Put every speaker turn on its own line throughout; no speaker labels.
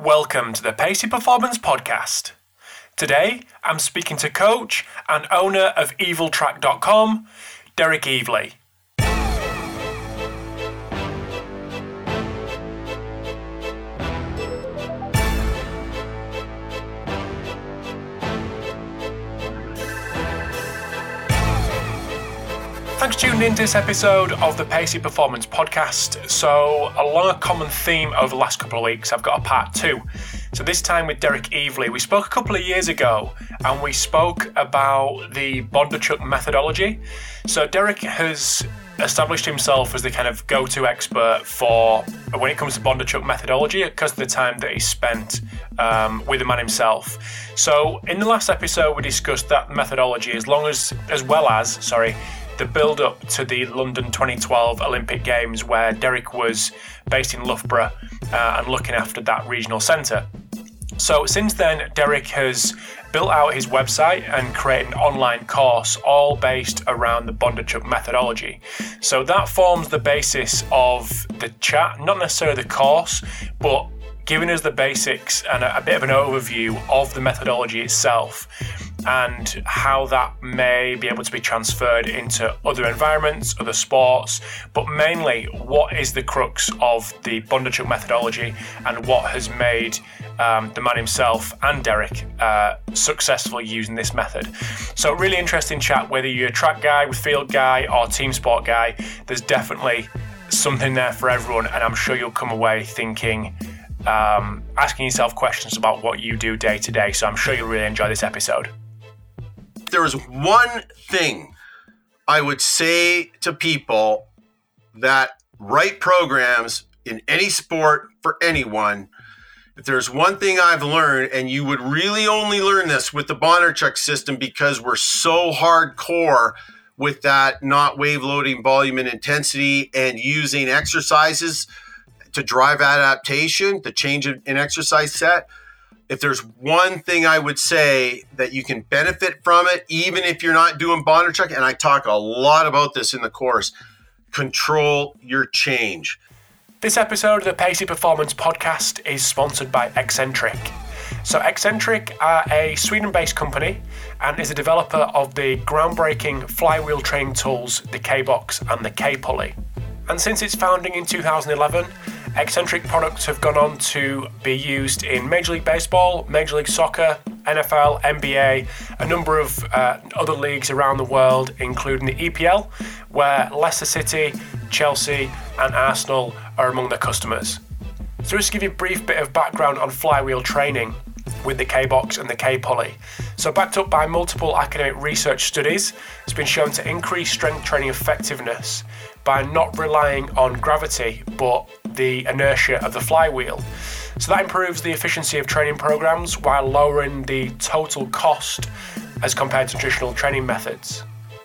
Welcome to the Pacey Performance Podcast. Today, I'm speaking to coach and owner of EvilTrack.com, Derek Evely. Thanks tuning into this episode of the Pacey Performance Podcast. So, along a common theme over the last couple of weeks, I've got a part two. So, this time with Derek Evely. We spoke a couple of years ago and we spoke about the Bondarchuk methodology. So, Derek has established himself as the kind of go to expert for when it comes to Bondarchuk methodology because of the time that he spent um, with the man himself. So, in the last episode, we discussed that methodology as long as, as well as, sorry, the build up to the London 2012 Olympic Games, where Derek was based in Loughborough uh, and looking after that regional centre. So, since then, Derek has built out his website and created an online course all based around the Bondarchuk methodology. So, that forms the basis of the chat, not necessarily the course, but giving us the basics and a, a bit of an overview of the methodology itself and how that may be able to be transferred into other environments, other sports, but mainly what is the crux of the Bondarchuk methodology and what has made um, the man himself and Derek uh, successful using this method. So, really interesting chat, whether you're a track guy, with field guy, or team sport guy, there's definitely something there for everyone, and I'm sure you'll come away thinking. Um, asking yourself questions about what you do day to day. So I'm sure you'll really enjoy this episode
there was one thing I would say to people that write programs in any sport for anyone, if there's one thing I've learned, and you would really only learn this with the Bondarchuk system because we're so hardcore with that not wave loading volume and intensity and using exercises to drive adaptation, the change in exercise set if there's one thing I would say that you can benefit from it, even if you're not doing Bondarchuk, and I talk a lot about this in the course, control your change.
This episode of the Pacey Performance podcast is sponsored by Exxentric. So, Exxentric are a Sweden based company and is a developer of the groundbreaking flywheel training tools, the K Box and the K Pulley. And since its founding in 2011, Exxentric products have gone on to be used in Major League Baseball, Major League Soccer, NFL, NBA, a number of uh, other leagues around the world, including the EPL, where Leicester City, Chelsea, and Arsenal are among their customers. So, just to give you a brief bit of background on flywheel training with the K box and the K pulley. So, backed up by multiple academic research studies, it's been shown to increase strength training effectiveness by not relying on gravity but the inertia of the flywheel. So that improves the efficiency of training programs while lowering the total cost as compared to traditional training methods.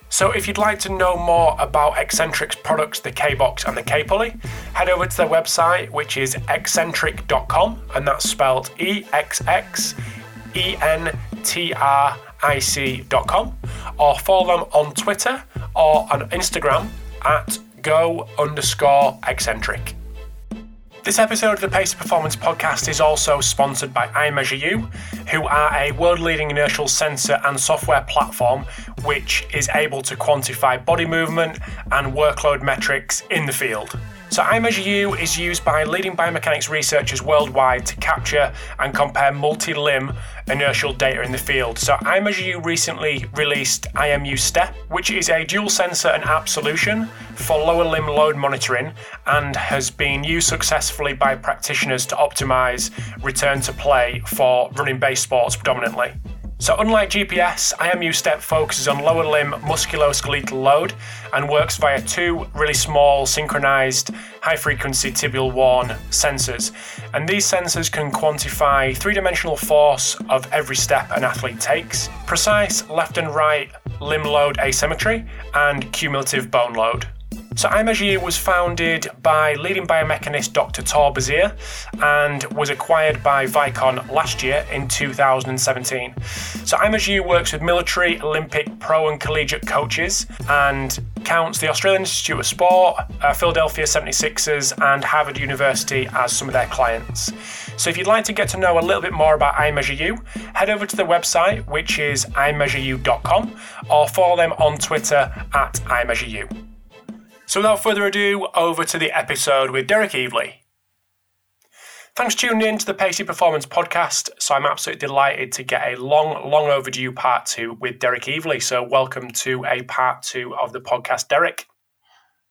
So if you'd like to know more about Exxentric's products, the K-Box and the K-Pulley, head over to their website, which is exxentric.com, and that's spelled E-X-X-E-N-T-R-I-C.com, or follow them on Twitter or on Instagram at go underscore exxentric. This episode of the Pacey Performance Podcast is also sponsored by iMeasureU, who are a world leading inertial sensor and software platform which is able to quantify body movement and workload metrics in the field. So, iMeasureU is used by leading biomechanics researchers worldwide to capture and compare multi limb inertial data in the field. So, iMeasureU recently released IMU Step, which is a dual sensor and app solution for lower limb load monitoring and has been used successfully by practitioners to optimize return to play for running based sports predominantly. So, unlike GPS, IMU Step focuses on lower limb musculoskeletal load and works via two really small synchronized high frequency tibial worn sensors. And these sensors can quantify three dimensional force of every step an athlete takes, precise left and right limb load asymmetry, and cumulative bone load. So iMeasureU was founded by leading biomechanist Dr. Thor Besier and was acquired by Vicon last year in 2017. So iMeasureU works with military, Olympic, pro and collegiate coaches and counts the Australian Institute of Sport, uh, Philadelphia 76ers and Harvard University as some of their clients. So if you'd like to get to know a little bit more about iMeasureU, head over to the website which is iMeasureU.com or follow them on Twitter at iMeasureU. So without further ado, over to the episode with Derek Evely. Thanks for tuning in to the Pacey Performance Podcast. So I'm absolutely delighted to get a long, long overdue part two with Derek Evely. So welcome to a part two of the podcast, Derek.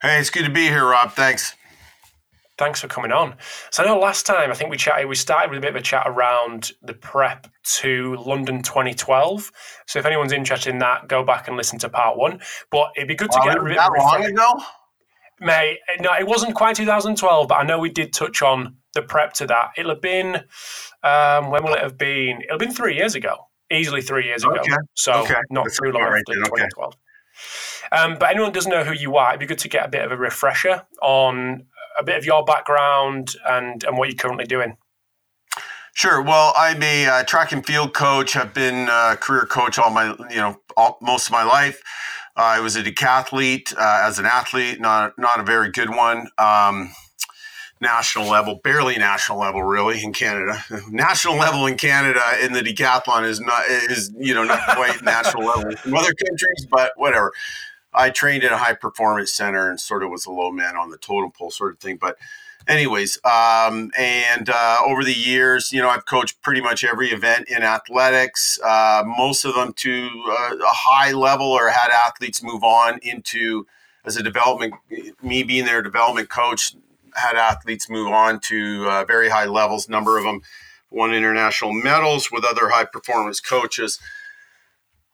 Hey, it's good to be here, Rob. Thanks.
Thanks for coming on. So I know last time I think we chatted, we started with a bit of a chat around the prep to London 2012. So if anyone's interested in that, go back and listen to part one. But it'd be good to get
a bit that long ago.
Mate, no, it wasn't quite 2012, but I know we did touch on the prep to that. It'll have been, um, when will it have been? It'll have been three years ago, easily three years ago. Okay. So okay. not That's too long right after 2012. Um, but anyone doesn't know who you are, it'd be good to get a bit of a refresher on a bit of your background and, and what you're currently doing.
Sure. Well, I'm a uh, track and field coach. I've been a career coach all my, you know, all, most of my life. I was a decathlete uh, as an athlete, not not a very good one. Um, national level, barely national level, really in Canada. national level in Canada in the decathlon is not is you know not quite national level in other countries, but whatever. I trained in a high performance center and sort of was a low man on the totem pole sort of thing, but anyways, um, and uh, over the years, you know, I've coached pretty much every event in athletics, uh, most of them to uh, a high level or had athletes move on into as a development, me being their development coach, had athletes move on to uh, very high levels, number of them won international medals with other high performance coaches.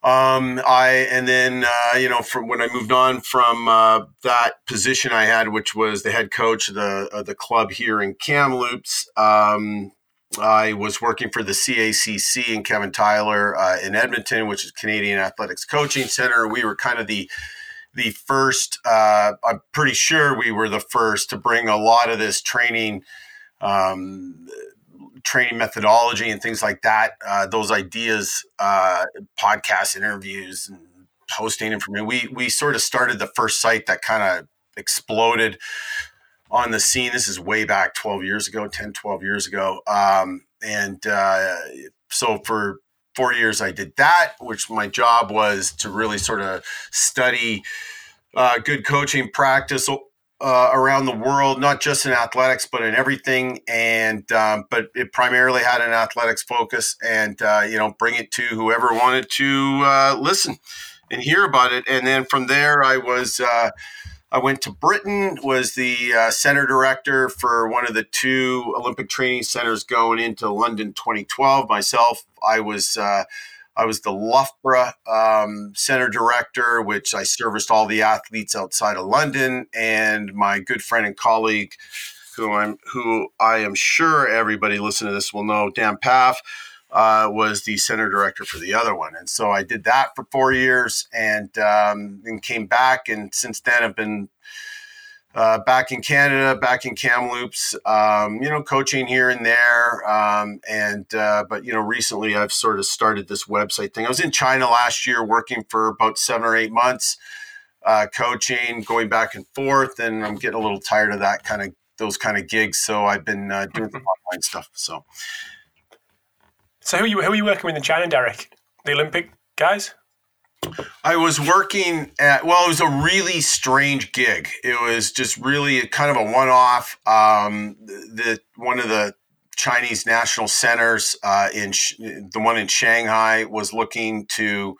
Um, I and then uh, you know from when I moved on from uh, that position I had, which was the head coach of the of the club here in Kamloops. Um, I was working for the CACC and Kevin Tyler uh, in Edmonton, which is Canadian Athletics Coaching Center. We were kind of the the first. Uh, I'm pretty sure we were the first to bring a lot of this training um, training methodology and things like that, uh, those ideas, uh, podcast interviews and posting information. We we sort of started the first site that kind of exploded on the scene. This is way back 12 years ago, 10, 12 years ago. Um, and uh, so for four years, I did that, which my job was to really sort of study uh, good coaching practice uh, around the world, not just in athletics, but in everything. And um, but it primarily had an athletics focus, and uh, you know, bring it to whoever wanted to uh, listen and hear about it. And then from there, I was. Uh, I went to Britain, was the uh, center director for one of the two Olympic training centers going into London 2012. Myself, I was uh, I was the Loughborough um, center director, which I serviced all the athletes outside of London, and my good friend and colleague, who I'm who I am sure everybody listening to this will know, Dan Pfaff, uh, was the center director for the other one, and so I did that for four years, and um, and came back, and since then I've been uh, back in Canada, back in Kamloops, um, you know, coaching here and there. Um, and, uh, but, you know, recently I've sort of started this website thing. I was in China last year working for about seven or eight months, uh, coaching, going back and forth. And I'm getting a little tired of that kind of, those kind of gigs. So I've been uh, doing some online stuff. So,
so who are you, who are you working with in China, Derek? The Olympic guys?
I was working at well, it was a really strange gig. It was just really kind of a one-off. Um, the one of the Chinese national centers uh, in the one in Shanghai was looking to.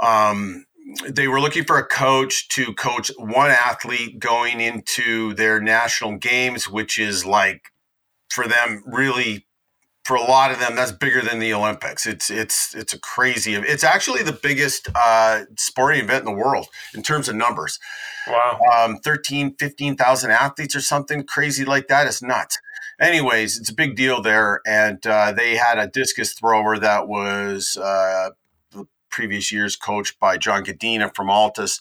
Um, they were looking for a coach to coach one athlete going into their national games, which is like for them really for a lot of them, that's bigger than the Olympics. It's it's it's a crazy. It's actually the biggest uh, sporting event in the world in terms of numbers.
Wow.
Um, 13, 15,000 athletes or something crazy like that. It's nuts. Anyways, it's a big deal there. And uh, they had a discus thrower that was uh, the previous year's coach by John Godina from Altis.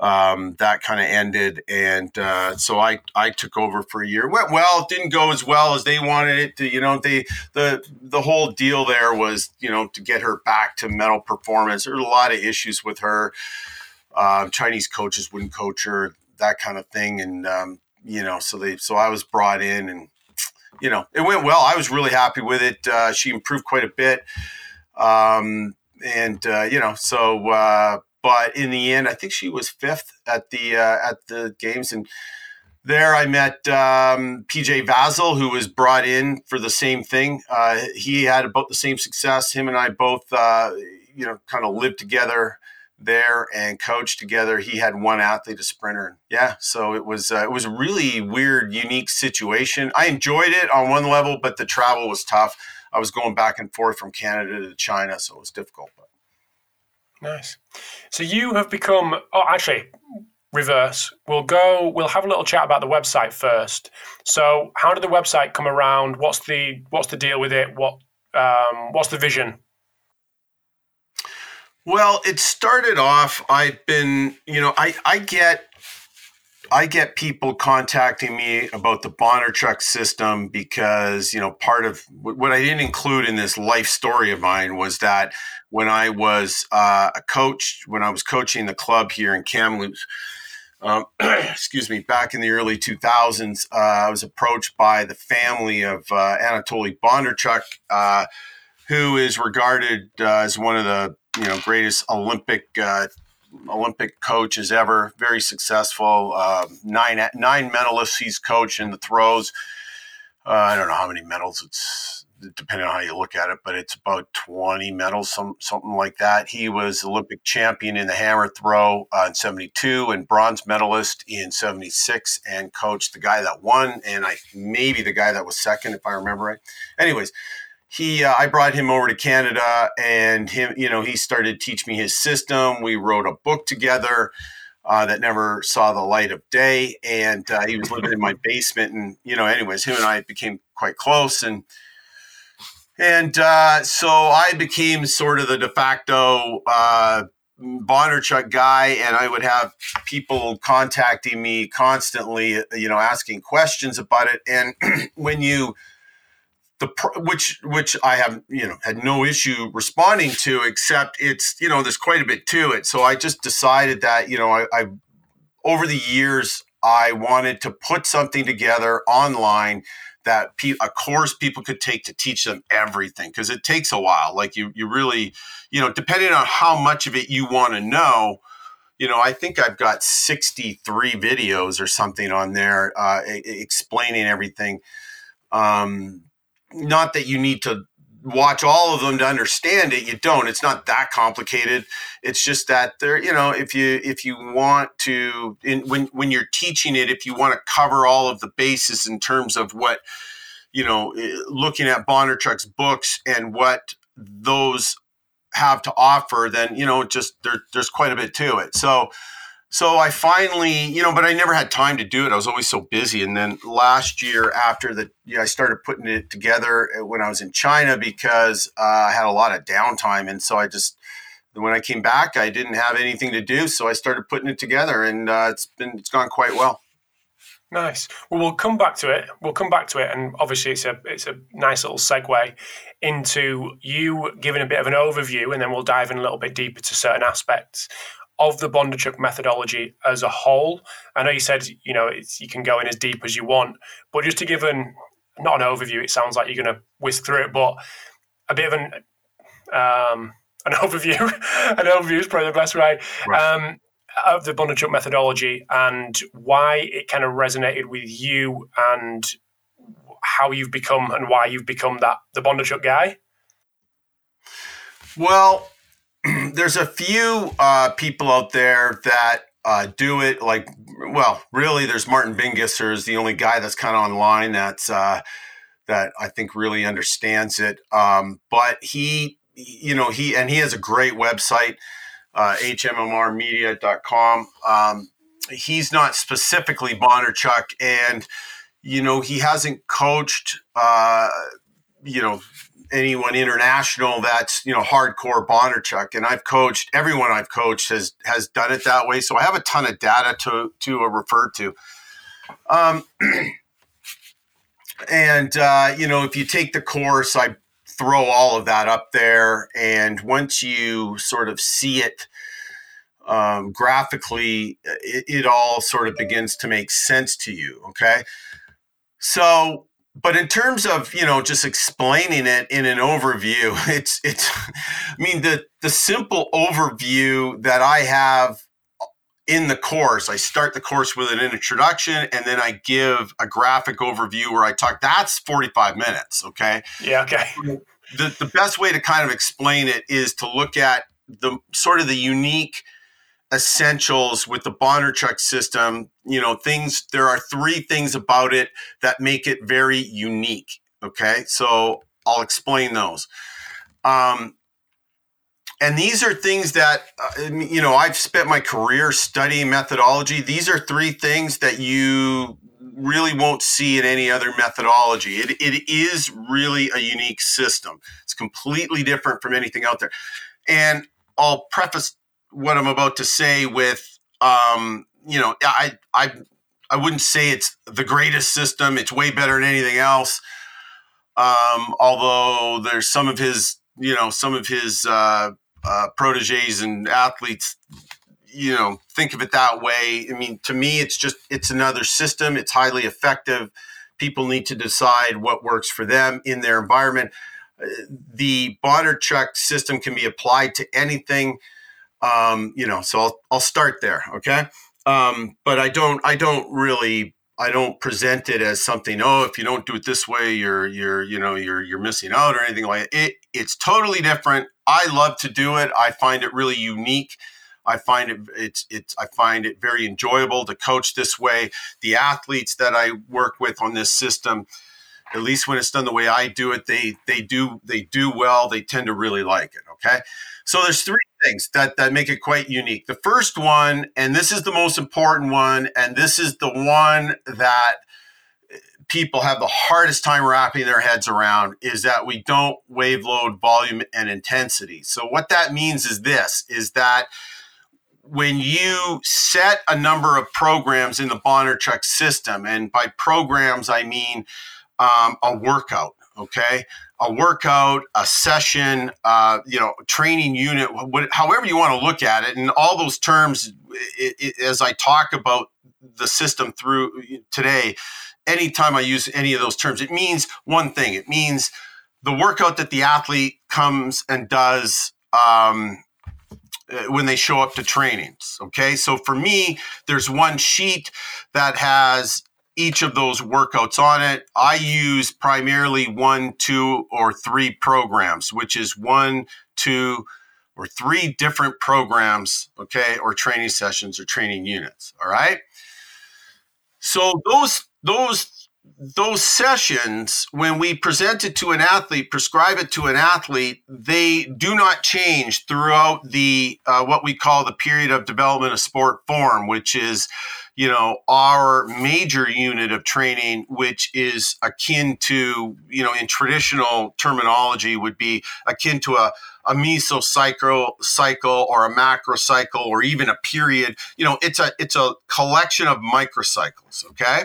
Um, that kind of ended, and uh, so I I took over for a year. Went well, didn't go as well as they wanted it to. You know, they the the whole deal there was you know to get her back to mental performance. There were a lot of issues with her. Uh, Chinese coaches wouldn't coach her, that kind of thing, and um, you know, so they so I was brought in, and you know, it went well. I was really happy with it. Uh, she improved quite a bit. Um, and uh, you know, so uh, but in the end, I think she was fifth at the uh, at the games, and there I met um, PJ Vazel, who was brought in for the same thing. Uh, he had about the same success. Him and I both, uh, you know, kind of lived together there and coached together. He had one athlete, a sprinter. Yeah, so it was uh, it was a really weird, unique situation. I enjoyed it on one level, but the travel was tough. I was going back and forth from Canada to China, so it was difficult.
Nice. So you have become. Oh, actually, reverse. We'll go. We'll have a little chat about the website first. So, how did the website come around? What's the What's the deal with it? What um, What's the vision?
Well, it started off. I've been, you know, I I get I get people contacting me about the Bondarchuk system because, you know, part of what I didn't include in this life story of mine was that when I was uh, a coach, when I was coaching the club here in Kamloops, um, excuse me, back in the early 2000s, uh, I was approached by the family of uh, Anatoly Bondarchuk, uh, who is regarded uh, as one of the you know greatest Olympic uh, Olympic coaches ever. Very successful. Uh, nine nine medalists he's coached in the throws. I don't know how many medals. It's depending on how you look at it, but it's about twenty medals, some something like that. He was Olympic champion in the hammer throw uh, in '72 and bronze medalist in '76, and coached the guy that won, and I maybe the guy that was second, if I remember right. Anyways, he uh, i brought him over to canada and him you know he started teaching me his system we wrote a book together uh, that never saw the light of day and uh, he was living in my basement and you know anyways him and i became quite close and and uh, so i became sort of the de facto uh, Bondarchuk guy, and I would have people contacting me constantly, you know, asking questions about it. And when you the which which I have you know had no issue responding to, except it's you know there's quite a bit to it. So I just decided that you know I, I over the years I wanted to put something together online that pe- a course people could take to teach them everything because it takes a while. Like you you really you know depending on how much of it you want to know. You know, I think I've got 63 videos or something on there uh, explaining everything. Um, not that you need to watch all of them to understand it you don't. It's not that complicated. It's just that there you know if you if you want to in, when when you're teaching it if you want to cover all of the bases in terms of what you know eh, looking at Bondarchuk's books and what those have to offer then you know just there, there's quite a bit to it. So so I finally, you know, but I never had time to do it. I was always so busy. And then last year, after the, you know, I started putting it together uh, when I was in China because uh, I had a lot of downtime, and so I just, when I came back, I didn't have anything to do, so I started putting it together, and uh, it's been, it's gone quite well.
Nice. Well, we'll come back to it. We'll come back to it, and obviously, it's a it's a nice little segue into you giving a bit of an overview, and then we'll dive in a little bit deeper to certain aspects of the Bondarchuk methodology as a whole. I know you said you know you can go in as deep as you want, but just to give an not an overview, it sounds like you're going to whisk through it, but a bit of an um, an overview. an overview is probably the best way. Right. Um, of the Bondarchuk methodology and why it kind of resonated with you and how you've become and why you've become that the Bondarchuk guy.
Well, there's a few uh, people out there that uh, do it like well really there's martin bingisser is the only guy that's kind of online that's uh, that i think really understands it. Um, but he you know he and he has a great website uh, hmmrmedia.com um, he's not specifically bondarchuk and you know he hasn't coached uh, you know anyone international that's you know hardcore Bondarchuk, and I've coached everyone I've coached has has done it that way. So I have a ton of data to to uh, refer to. Um, and uh, you know, if you take the course, I throw all of that up there, and once you sort of see it um, graphically, it, it all sort of begins to make sense to you. Okay, so but in terms of you know just explaining it in an overview it's it's i mean the the simple overview that i have uh, in the course i start the course with an introduction and then i give a graphic overview where i talk that's 45 minutes okay
yeah okay
the, the best way to kind of explain it is to look at the sort of the unique essentials with the Bondarchuk system. You know, things, there are three things about it that make it very unique. Okay. So I'll explain those. Um, and these are things that, uh, you know, I've spent my career studying methodology. These are three things that you really won't see in any other methodology. It, it is really a unique system. It's completely different from anything out there. And I'll preface what I'm about to say with, um, you know, I, I, I wouldn't say it's the greatest system. It's way better than anything else. Um, although there's some of his, you know, some of his uh, uh, proteges and athletes, you know, think of it that way. I mean, to me, it's just it's another system. It's highly effective. People need to decide what works for them in their environment. Uh, the Bondarchuk system can be applied to anything. Um, you know, so I'll I'll start there, okay? Um, but I don't I don't really I don't present it as something. Oh, if you don't do it this way, you're you're you know you're you're missing out or anything like it. It's totally different. I love to do it. I find it really unique. I find it it's it's I find it very enjoyable to coach this way. The athletes that I work with on this system, at least when it's done the way I do it, they they do they do well. They tend to really like it. Okay, so there's three things that, that make it quite unique. The first one, and this is the most important one, and this is the one that people have the hardest time wrapping their heads around is that we don't wave load volume and intensity. So what that means is this is that when you set a number of programs in the Bondarchuk system, and by programs I mean um, a workout, okay, a workout, a session, uh, you know, training unit, what, however you want to look at it, and all those terms. It, it, as I talk about the system through today, anytime I use any of those terms, it means one thing. It means the workout that the athlete comes and does um, uh, when they show up to trainings. Okay, so for me, there's one sheet that has each of those workouts on it. I use primarily one, two, or three programs, which is one, two, or three different programs, okay, or training sessions or training units. All right. So those those those sessions, when we present it to an athlete, prescribe it to an athlete, they do not change throughout the uh, what we call the period of development of sport form, which is you know, our major unit of training, which is akin to, you know, in traditional terminology would be akin to a, a mesocycle cycle or a macrocycle or even a period. You know, it's a it's a collection of microcycles. Okay.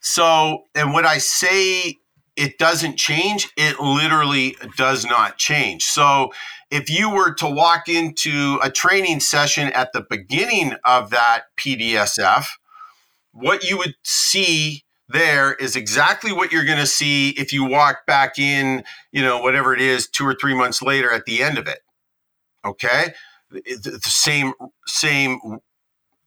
So, and what I say it doesn't change, it literally does not change. So if you were to walk into a training session at the beginning of that PDSF, what you would see there is exactly what you're going to see if you walk back in, you know, whatever it is, two or three months later at the end of it. Okay, the same, same,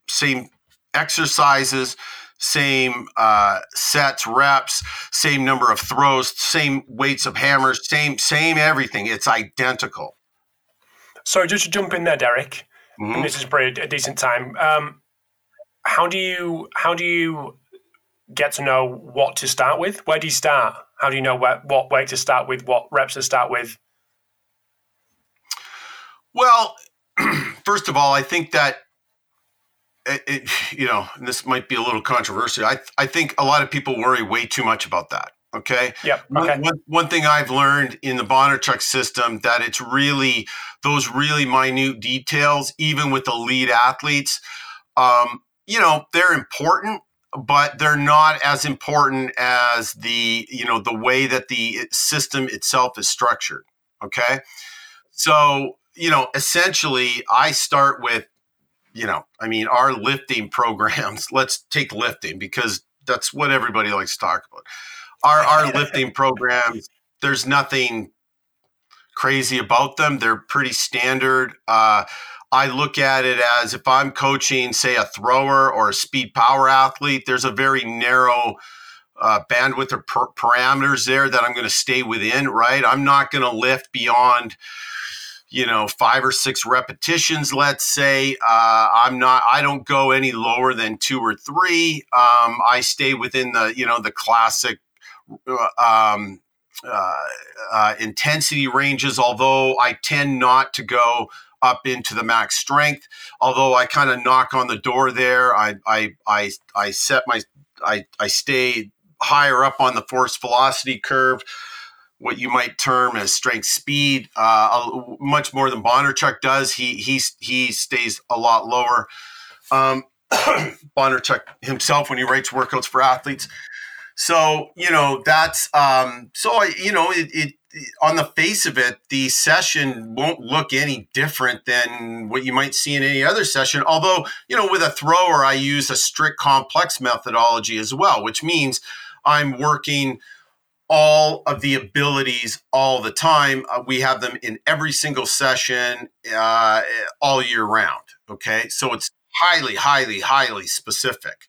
same exercises, same uh, sets, reps, same number of throws, same weights of hammers, same, same everything. It's identical.
Sorry, just to jump in there, Derek. Mm-hmm. And this is probably a decent time. Um, how do you how do you get to know what to start with? Where do you start? How do you know where, what weight to start with? What reps to start with?
Well, first of all, I think that it, it, you know this might be a little controversial. I I think a lot of people worry way too much about that. Okay.
Yeah. Okay.
One, one thing I've learned in the Bondarchuk system that it's really those really minute details, even with elite athletes. Um, you know, they're important, but they're not as important as the you know the way that the system itself is structured. Okay. So you know, essentially, I start with you know, I mean, our lifting programs. Let's take lifting because that's what everybody likes to talk about our our lifting programs, there's nothing crazy about them. They're pretty standard. Uh, I look at it as if I'm coaching, say, a thrower or a speed power athlete, there's a very narrow uh, bandwidth or per- parameters there that I'm going to stay within, right? I'm not going to lift beyond, you know, five or six repetitions, let's say. Uh, I'm not, I don't go any lower than two or three. Um, I stay within the, you know, the classic um, uh, uh, intensity ranges, although I tend not to go up into the max strength. Although I kind of knock on the door there, I, I, I, I set my, I, I stay higher up on the force velocity curve, what you might term as strength speed, uh, much more than Bondarchuk does. He, he, he stays a lot lower. Um, Bondarchuk himself, when he writes workouts for athletes, so you know that's um, so you know it, it on the face of it, the session won't look any different than what you might see in any other session. Although, you know, with a thrower, I use a strict complex methodology as well, which means I'm working all of the abilities all the time. Uh, we have them in every single session uh, all year round. Okay. So it's highly, highly, highly specific.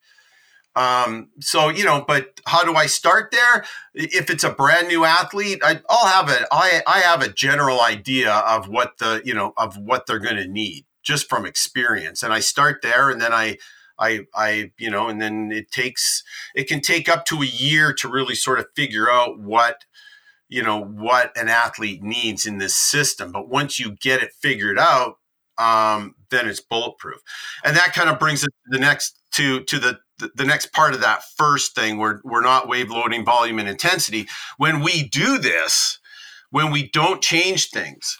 Um, so you know, but how do I start there? If it's a brand new athlete, I, will have a I, I have a general idea of what the you know of what they're going to need just from experience, and I start there, and then I I I you know, and then it takes it can take up to a year to really sort of figure out what you know what an athlete needs in this system. But once you get it figured out, um, then it's bulletproof, and that kind of brings it to the next to to the the, next part of that first thing we're, we're not wave loading volume and intensity. When we do this when we don't change things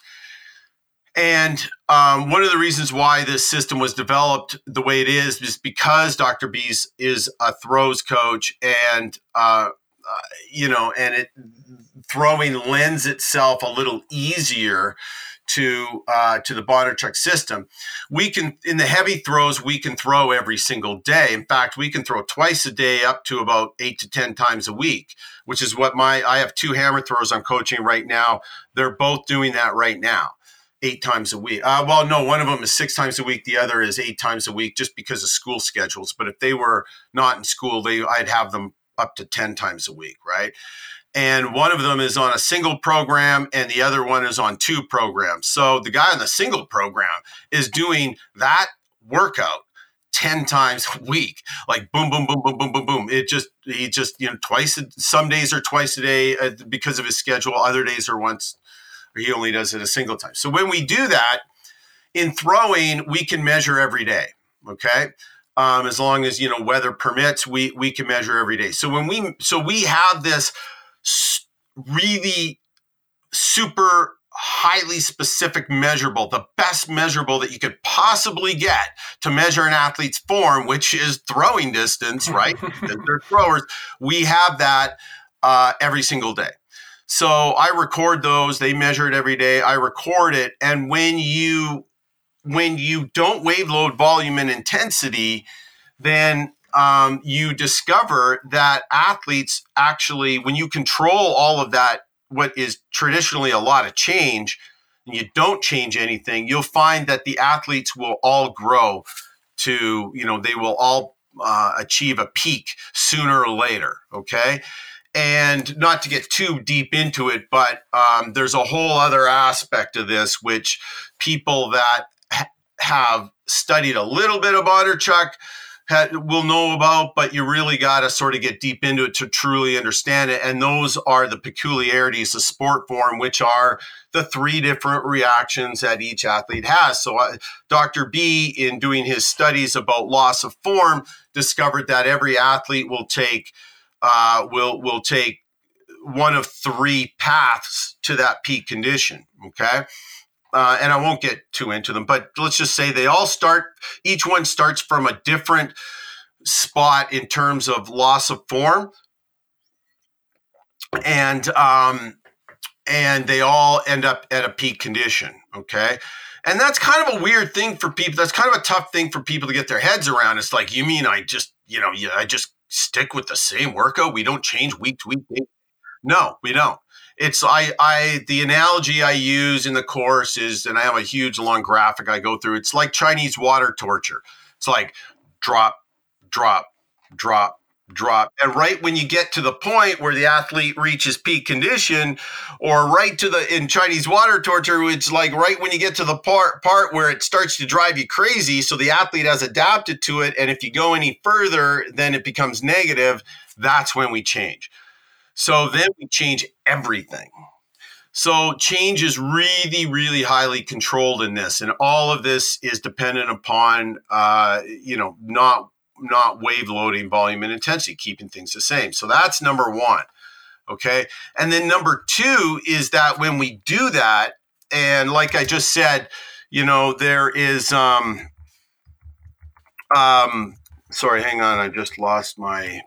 and um, one of the reasons why this system was developed the way it is is because dr bees is a throws coach and uh, uh, you know and it throwing lends itself a little easier to uh, to the Bondarchuk system. We can in the heavy throws we can throw every single day. In fact, we can throw twice a day up to about eight to ten times a week, which is what my I have two hammer throws I'm coaching right now. They're both doing that right now. Eight times a week. Uh, well, no, one of them is six times a week. The other is eight times a week, just because of school schedules. But if they were not in school, they I'd have them up to ten times a week, right? And one of them is on a single program and the other one is on two programs. So the guy on the single program is doing that workout 10 times a week. Like boom boom boom boom boom boom boom. It just he just you know twice some days are twice a day uh, because of his schedule. Other days are once or he only does it a single time. So when we do that in throwing we can measure every day okay? Um, as long as you know weather permits we we can measure every day. So when we so we have this really super highly specific measurable, the best measurable that you could possibly get to measure an athlete's form, which is throwing distance, right? They're throwers. We have that uh, every single day. So I record those. They measure it every day. I record it, and when you when you don't wave load volume and intensity, then um, you discover that athletes actually, when you control all of that, what is traditionally a lot of change, and you don't change anything, you'll find that the athletes will all grow to, you know, they will all uh, achieve a peak sooner or later. Okay. And not to get too deep into it, but um, there's a whole other aspect of this, which people that ha- have studied a little bit of Bondarchuk will know about, but you really got to sort of get deep into it to truly understand it. And those are the peculiarities of sport form, which are the three different reactions that each athlete has. So, uh, Dr. B, in doing his studies about loss of form, discovered that every athlete will take uh, will will take one of three paths to that peak condition. Okay. Uh, and I won't get too into them, but let's just say they all start, each one starts from a different spot in terms of loss of form. And, um, and they all end up at a peak condition. Okay. And that's kind of a weird thing for people. That's kind of a tough thing for people to get their heads around. It's like, you mean I just, you know, I just stick with the same workout? We don't change week to week? No, we don't. It's I I the analogy I use in the course is, and I have a huge long graphic I go through. It's like Chinese water torture. It's like drop, drop, drop, drop. And right when you get to the point where the athlete reaches peak condition, or right to the in Chinese water torture, it's like right when you get to the part part where it starts to drive you crazy. So the athlete has adapted to it. And if you go any further, then it becomes negative. That's when we change. So then we change everything. So change is really, really highly controlled in this, and all of this is dependent upon, uh, you know, not not wave loading, volume, and intensity, keeping things the same. So that's number one. Okay. And then number two is that when we do that, and like I just said, you know, there is, um, um, sorry, hang on. I just lost my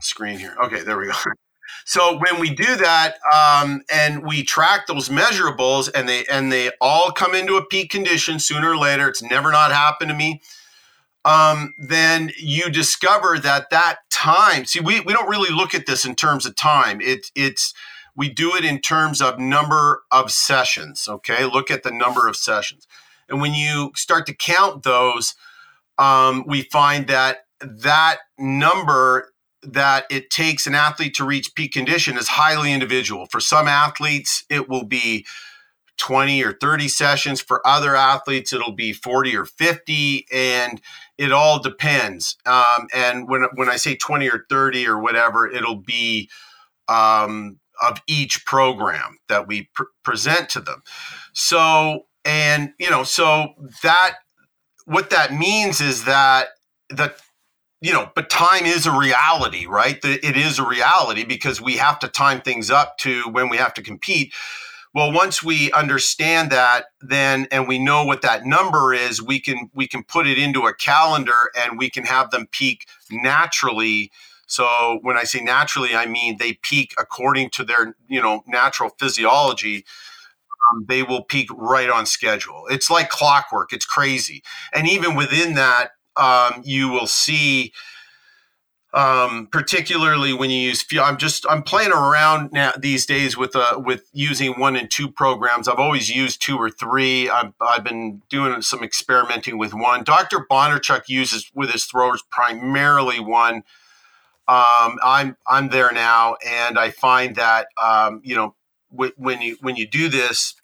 screen here. Okay. There we go. So when we do that um, and we track those measurables and they and they all come into a peak condition sooner or later, it's never not happened to me um, then you discover that that time. See, we, we don't really look at this in terms of time. It, it's we do it in terms of number of sessions. Okay, look at the number of sessions, and when you start to count those, um, we find that that number that it takes an athlete to reach peak condition is highly individual. For some athletes, it will be 20 or 30 sessions. For other athletes, it'll be 40 or 50. And it all depends. Um, and when when I say twenty or thirty or whatever, it'll be um, of each program that we pr- present to them. So and you know, so that what that means is that the you know, but time is a reality, right? It is a reality because we have to time things up to when we have to compete. Well, once we understand that, then and we know what that number is, we can we can put it into a calendar and we can have them peak naturally. So when I say naturally, I mean they peak according to their you know natural physiology. Um, they will peak right on schedule. It's like clockwork. It's crazy. And even within that, um, you will see um, particularly when you use I'm just I'm playing around now these days with uh, with using one and two programs. I've always used two or three. I've, I've been doing some experimenting with one. Dr. Bondarchuk uses with his throwers primarily one. Um, I'm I'm there now, and I find that um, you know w- when you when you do this,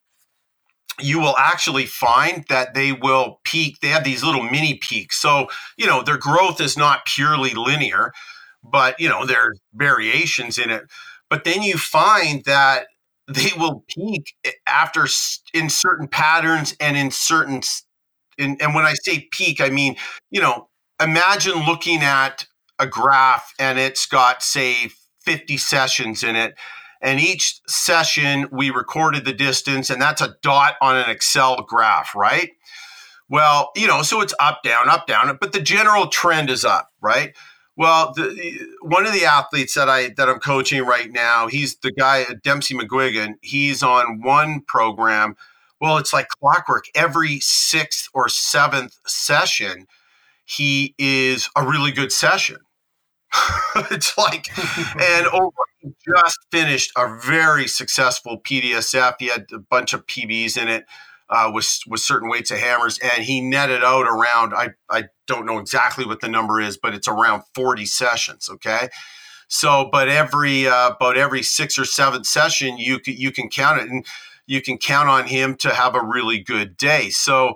you will actually find that they will peak. They have these little mini peaks. So, you know, their growth is not purely linear, but, you know, there's variations in it. But then you find that they will peak after in certain patterns and in certain, in, and when I say peak, I mean, you know, imagine looking at a graph and it's got, say, 50 sessions in it and each session, we recorded the distance, and that's a dot on an Excel graph, right? Well, you know, so it's up, down, up, down, but the general trend is up, right? Well, the, one of the athletes that I that I'm coaching right now, he's the guy Dempsey McGuigan. He's on one program. Well, it's like clockwork. Every sixth or seventh session, he is a really good session. it's like, and over just finished a very successful PDSF. He had a bunch of PBs in it uh, with with certain weights of hammers, and he netted out around. I I don't know exactly what the number is, but it's around forty sessions. Okay. So, but every uh, about every six or seven session, you you can count it, and you can count on him to have a really good day. So,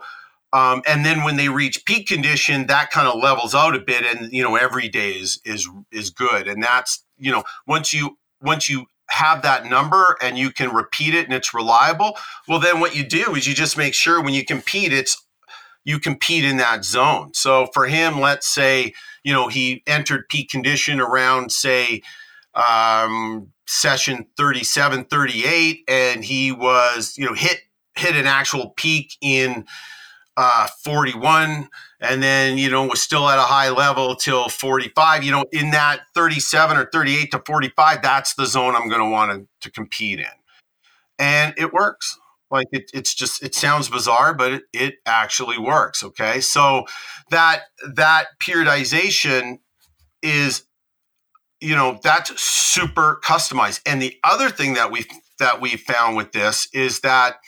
um, and then when they reach peak condition, that kind of levels out a bit, and you know every day is is is good. And that's you know once you once you have that number and you can repeat it and it's reliable, well then what you do is you just make sure when you compete, it's you compete in that zone. So for him, let's say you know he entered peak condition around say um, session 37 38 and he was you know hit hit an actual peak in uh, 41 and then you know was still at a high level till 45 you know in that 37 or 38 to 45 that's the zone i'm going to want to, compete in. And it works. Like it, it's just it sounds bizarre but it, it actually works okay? So that that periodization is you know that's super customized. And the other thing that we that we found with this is that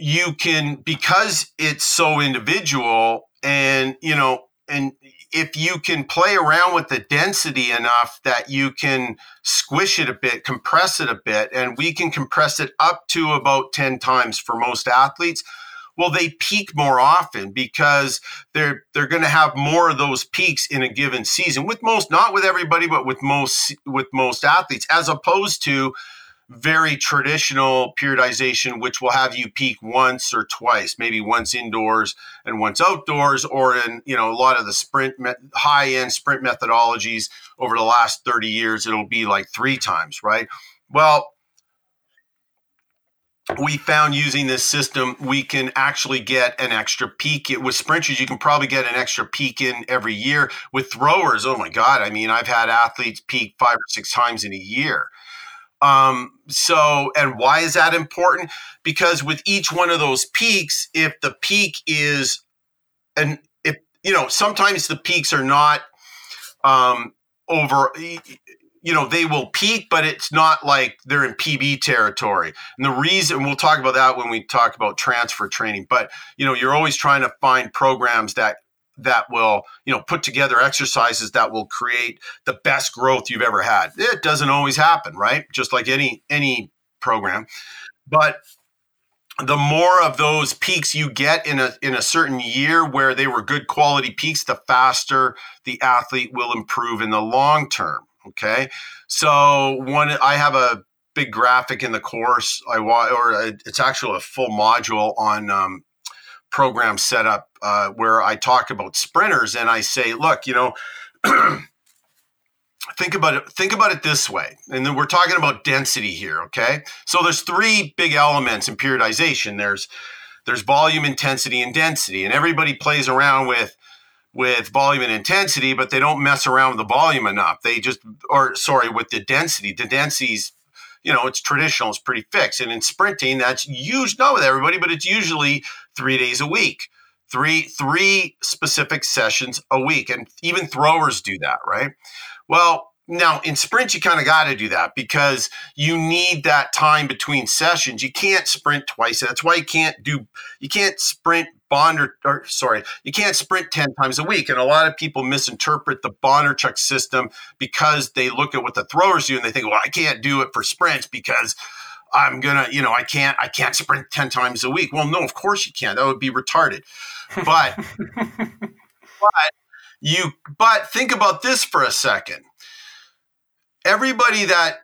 you can because it's so individual and you know and if you can play around with the density enough that you can squish it a bit, compress it a bit, and we can compress it up to about 10 times for most athletes. Well, they peak more often because they're they're going to have more of those peaks in a given season. With most, not with everybody, but with most with most athletes, as opposed to very traditional periodization, which will have you peak once or twice, maybe once indoors and once outdoors, or in you know a lot of the sprint high end sprint methodologies over the last 30 years, it'll be like three times, right? Well, we found using this system, we can actually get an extra peak. It With sprinters, you can probably get an extra peak in every year. With throwers, oh my God, I mean, I've had athletes peak five or six times in a year. Um, so, and why is that important? Because with each one of those peaks, if the peak is, and if, you know, sometimes the peaks are not um, over, you know, they will peak, but it's not like they're in PB territory. And the reason, we'll talk about that when we talk about transfer training, but, you know, you're always trying to find programs that that will you know put together exercises that will create the best growth you've ever had. It doesn't always happen right? Just like any any program. But the more of those peaks you get in a in a certain year where they were good quality peaks the faster the athlete will improve in the long term okay? So one i have a big graphic in the course. I want or it's actually a full module on um, program set up uh, where I talk about sprinters and I say, look, you know, think about it. Think about it this way, and then we're talking about density here. Okay, so there's three big elements in periodization. There's there's volume, intensity, and density, and everybody plays around with with volume and intensity, but they don't mess around with the volume enough. They just, or sorry, with the density. The density's you know, it's traditional, it's pretty fixed. And in sprinting, that's used not with everybody, but it's usually three days a week, three three specific sessions a week, and even throwers do that, right? Well, now in sprint, you kind of got to do that because you need that time between sessions. You can't sprint twice. That's why you can't do you can't sprint bond or, or, sorry, you can't sprint 10 times a week. And a lot of people misinterpret the Bondarchuk system because they look at what the throwers do and they think, well, I can't do it for sprints because I'm gonna, you know, I can't, I can't sprint 10 times a week. Well, no, of course you can't. That would be retarded. But but you but think about this for a second. Everybody that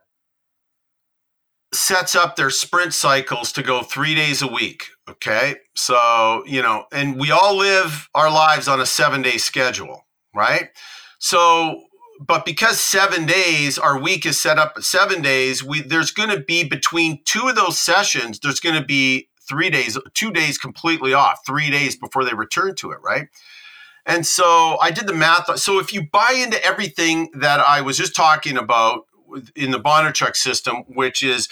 sets up their sprint cycles to go three days a week. Okay. So, you know, and we all live our lives on a seven day schedule, right? So, but because seven days, our week is set up at seven days, we there's going to be between two of those sessions, there's going to be three days, two days completely off, three days before they return to it, right? And so I did the math. So if you buy into everything that I was just talking about in the Bondarchuk system, which is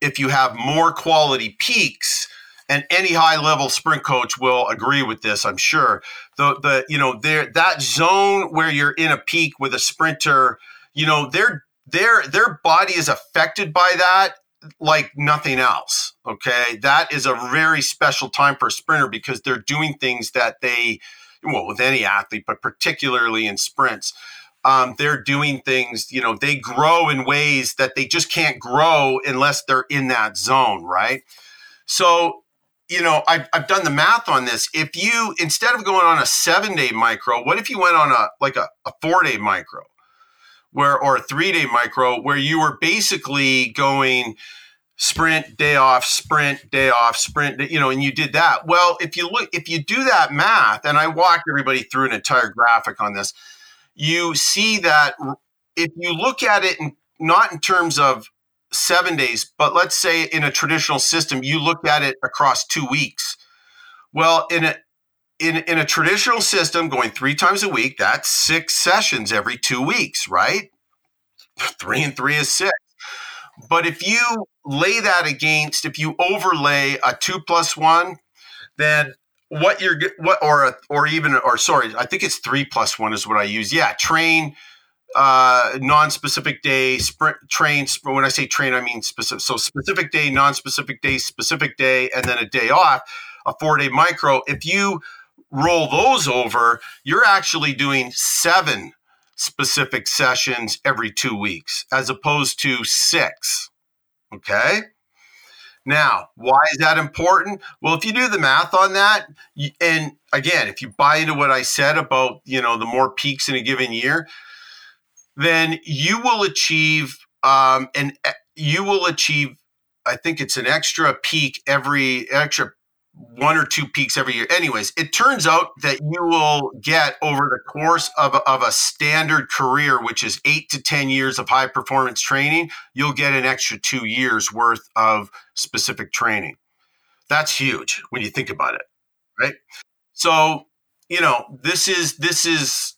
if you have more quality peaks, and any high level sprint coach will agree with this, I'm sure. The the you know there that zone where you're in a peak with a sprinter, you know their their their body is affected by that like nothing else. Okay, that is a very special time for a sprinter because they're doing things that they well with any athlete, but particularly in sprints um, they're doing things, you know, they grow in ways that they just can't grow unless they're in that zone, right? So, you know, I've, I've done the math on this. If you, instead of going on a seven day micro, what if you went on a, like a, a four day micro where, or a three day micro where you were basically going, sprint day off sprint day off sprint you know and you did that well if you look if you do that math and i walked everybody through an entire graphic on this you see that if you look at it in, not in terms of seven days, but let's say in a traditional system, you look at it across two weeks. Well, in a in, in a traditional system, going three times a week, that's six sessions every two weeks, right? Three and three is six. But if you lay that against, if you overlay a two plus one, then what you're what or or even or sorry, I think it's three plus one is what I use. Yeah, train uh, non-specific day sprint train when i say train i mean specific so specific day non-specific day specific day and then a day off a four day micro if you roll those over you're actually doing seven specific sessions every two weeks as opposed to six okay? Now why is that important? Well if you do the math on that and again if you buy into what i said about you know the more peaks in a given year then you will achieve um, and you will achieve. I think it's an extra peak every extra one or two peaks every year. Anyways, it turns out that you will get over the course of of a standard career, which is eight to 10 years of high performance training, you'll get an extra two years worth of specific training. That's huge when you think about it, right? So, you know, this is, this is,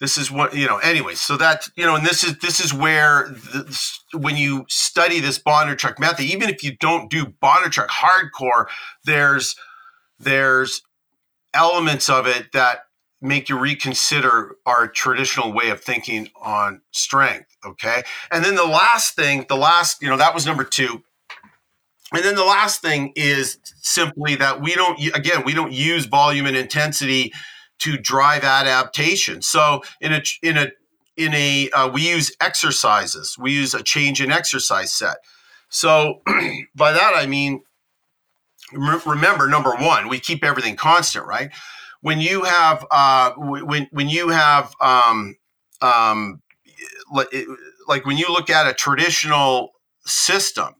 this is what you know anyway so that you know and this is this is where this, when you study this Bondarchuk method even if you don't do Bondarchuk hardcore there's there's elements of it that make you reconsider our traditional way of thinking on strength okay? And then the last thing the last you know that was number 2 and then the last thing is simply that we don't again we don't use volume and intensity to drive adaptation. So in a in a in a uh, we use exercises. We use a change in exercise set. So by that I mean remember number one we keep everything constant right when you have uh, when when you have um, um, like when you look at a traditional system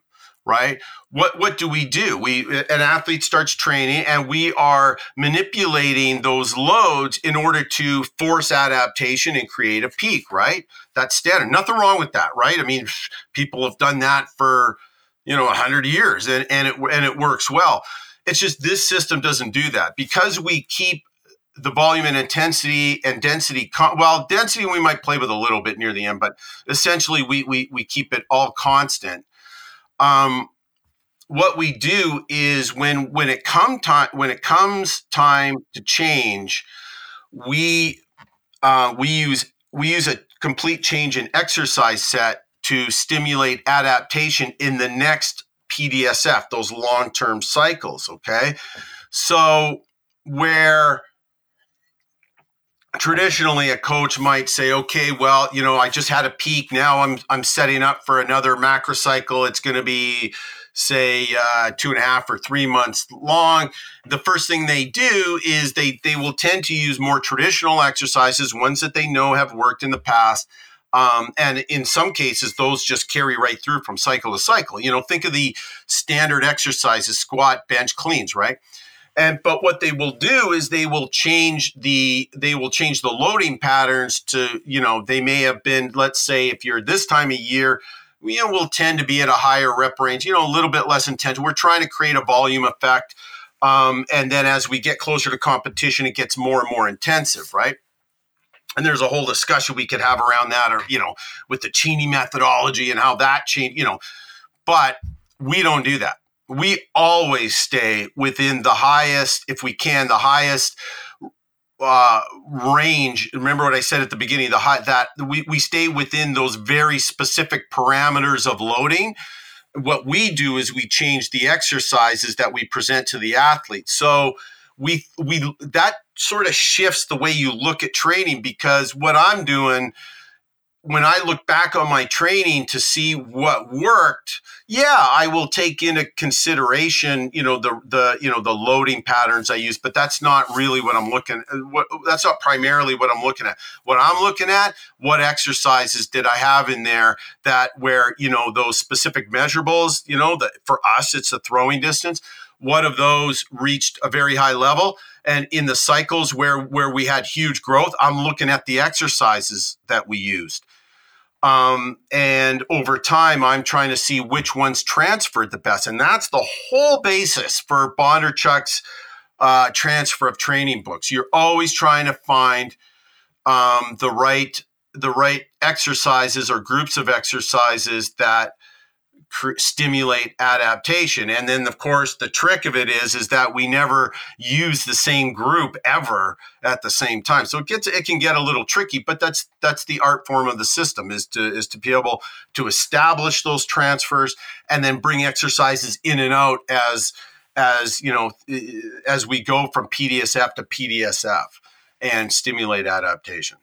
right? What what do we do? We an athlete starts training and we are manipulating those loads in order to force adaptation and create a peak right? That's standard. Nothing wrong with that right? I mean people have done that for you know 100 years and and it and it works well. It's just this system doesn't do that. Because we keep the volume and intensity and density well density we might play with a little bit near the end but essentially we we, we keep it all constant um, what we do is when when it come time when it comes time to change, we uh, we use we use a complete change in exercise set to stimulate adaptation in the next PDSF, those long term cycles. Okay, so where traditionally a coach might say okay well you know i just had a peak. Now i'm i'm setting up for another macro cycle. It's going to be say uh, two and a half or three months long. The first thing they do is they they will tend to use more traditional exercises ones that they know have worked in the past. Um, and in some cases those just carry right through from cycle to cycle. You know think of the standard exercises squat bench cleans right and but what they will do is they will change the they will change the loading patterns to you know they may have been let's say if you're this time of year you know will tend to be at a higher rep range you know a little bit less intense. We're trying to create a volume effect um, and then as we get closer to competition it gets more and more intensive right? And there's a whole discussion we could have around that or you know with the Cheney methodology and how that changed you know. But we don't do that we always stay within the highest, if we can, the highest uh, range. Remember what I said at the beginning, the high, that we, we stay within those very specific parameters of loading. What we do is we change the exercises that we present to the athlete. So we we that sort of shifts the way you look at training because what I'm doing when I look back on my training to see what worked, yeah, I will take into consideration, you know, the the you know the loading patterns I use, but that's not really what I'm looking. Uh, what that's not primarily what I'm looking at. What I'm looking at, what exercises did I have in there that where you know those specific measurables, you know, that for us it's a throwing distance. What of those reached a very high level? and in the cycles where where we had huge growth i'm looking at the exercises that we used Um, and over time, I'm trying to see which ones transferred the best. And that's the whole basis for Bondarchuk's uh, transfer of training books. You're always trying to find um, the right the right exercises or groups of exercises that stimulate adaptation. And then, of course, the trick of it is is that we never use the same group ever at the same time. So it gets it can get a little tricky, but that's that's the art form of the system is to is to be able to establish those transfers and then bring exercises in and out as as you know as we go from PDSF to PDSF and stimulate adaptation.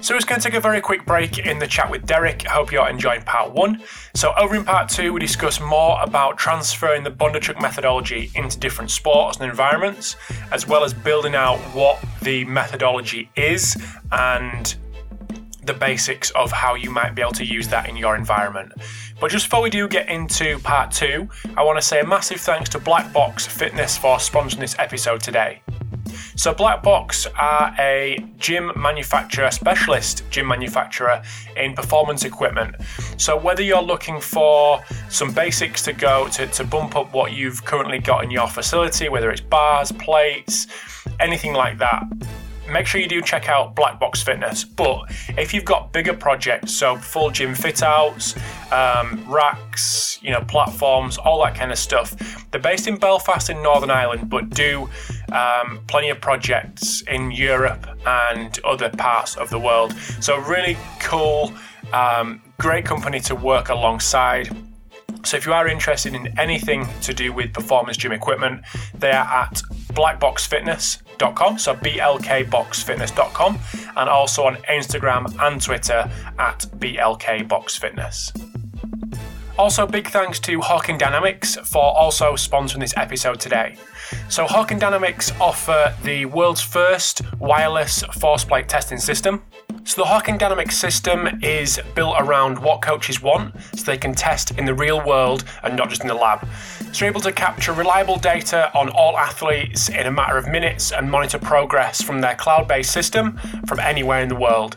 So we're going to take a very quick break in the chat with Derek. I hope you're enjoying part one. So over in part two, we discuss more about transferring the Bondarchuk methodology into different sports and environments, as well as building out what the methodology is and the basics of how you might be able to use that in your environment. But just before we do get into part two, I want to say a massive thanks to Black Box Fitness for sponsoring this episode today. So, Black Box are a gym manufacturer, specialist gym manufacturer in performance equipment. So, whether you're looking for some basics to go to, to bump up what you've currently got in your facility, whether it's bars, plates, anything like that, make sure you do check out Black Box Fitness. But if you've got bigger projects, so full gym fit outs, um, racks, you know, platforms, all that kind of stuff, they're based in Belfast in Northern Ireland, but do um, plenty of projects in Europe and other parts of the world. So, really cool, um, great company to work alongside. So, if you are interested in anything to do with performance gym equipment, they are at blackboxfitness.com, so blkboxfitness.com, and also on Instagram and Twitter at blkboxfitness. Also, big thanks to Hawkin Dynamics for also sponsoring this episode today. So, Hawkin Dynamics offer the world's first wireless force plate testing system. So, the Hawkin Dynamics system is built around what coaches want so they can test in the real world and not just in the lab. So, you're able to capture reliable data on all athletes in a matter of minutes and monitor progress from their cloud based system from anywhere in the world.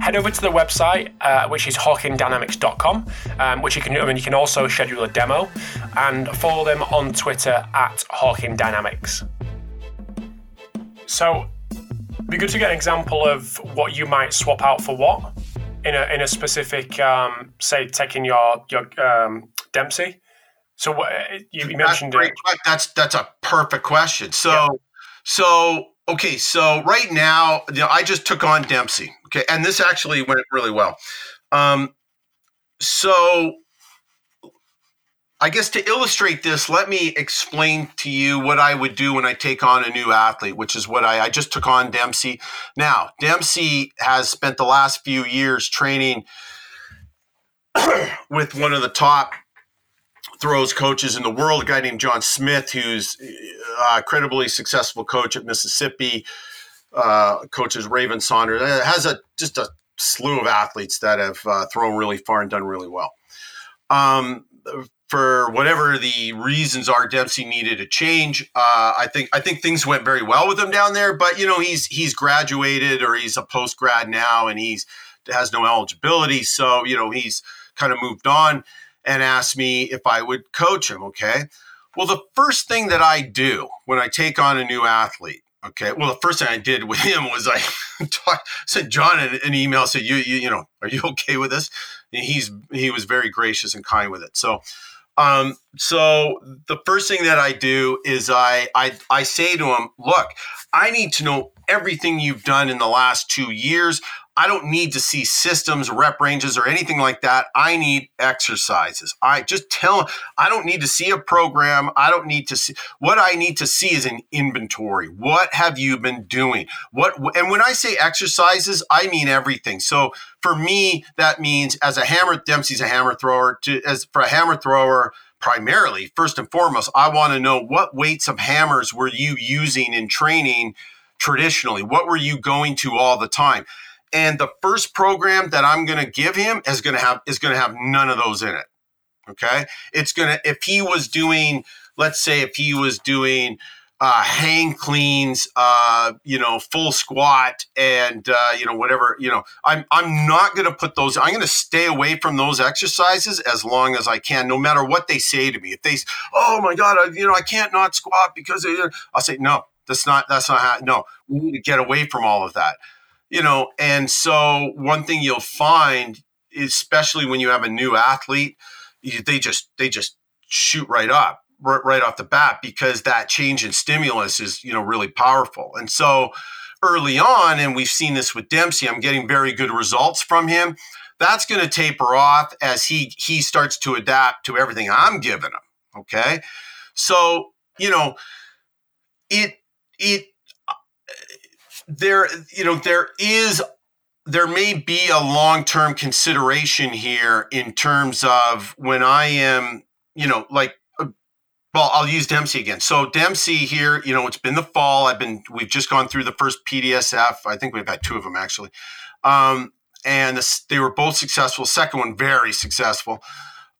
head over to the website, uh, which is hawkindynamics.com, um, which you can, I mean, you can also schedule a demo, and follow them on Twitter at hawkindynamics. So, be good to get an example of what you might swap out for what in a in a specific, um, say, taking your your um, Dempsey. So, what you, you mentioned
that's, it. That's that's a perfect question. So, yeah. so okay, so right now, you know, I just took on Dempsey. Okay, and this actually went really well. Um, so, I guess to illustrate this, let me explain to you what I would do when I take on a new athlete, which is what I, I just took on Dempsey. Now, Dempsey has spent the last few years training with one of the top throws coaches in the world, a guy named John Smith, who's a credibly successful coach at Mississippi, uh, coaches Raven Saunders, uh, has a just a slew of athletes that have uh, thrown really far and done really well. Um, for whatever the reasons are, Dempsey needed a change. Uh, I think I think things went very well with him down there, but you know he's he's graduated or he's a post grad now, and he's has no eligibility, so you know he's kind of moved on and asked me if I would coach him. Okay. Well, the first thing that I do when I take on a new athlete, okay. Well, the first thing I did with him was I sent John an, an, email, said, "You, you, you know, are you okay with this?" And he's he was very gracious and kind with it. So, um, so the first thing that I do is I I I say to him, "Look, I need to know everything you've done in the last two years. I don't need to see systems, rep ranges, or anything like that. I need exercises. I just tell I don't need to see a program. I don't need to see what I need to see is an inventory. What have you been doing? What and when I say exercises, I mean everything. So for me, that means as a hammer, Dempsey's a hammer thrower. To as for a hammer thrower, primarily, first and foremost, I want to know what weights of hammers were you using in training traditionally? What were you going to all the time? And the first program that I'm going to give him is going to have is going to have none of those in it. Okay? It's going to if he was doing let's say if he was doing uh, hang cleans, uh, you know, full squat, and uh, you know whatever. You know, I'm I'm not going to put those. I'm going to stay away from those exercises as long as I can, no matter what they say to me. If they, oh my God, I, you know, I can't not squat because I'll say no. That's not. That's not how. No, we need to get away from all of that. You know, and so one thing you'll find, especially when you have a new athlete, they just they just shoot right up right off the bat because that change in stimulus is you know really powerful and so early on and we've seen this with dempsey i'm getting very good results from him that's going to taper off as he he starts to adapt to everything i'm giving him okay so you know it it there you know there is there may be a long-term consideration here in terms of when i am you know like well, I'll use Dempsey again. So Dempsey here, you know, it's been the fall. I've been, we've just gone through the first PDSF. I think we've had two of them actually, um, and this, they were both successful. Second one very successful,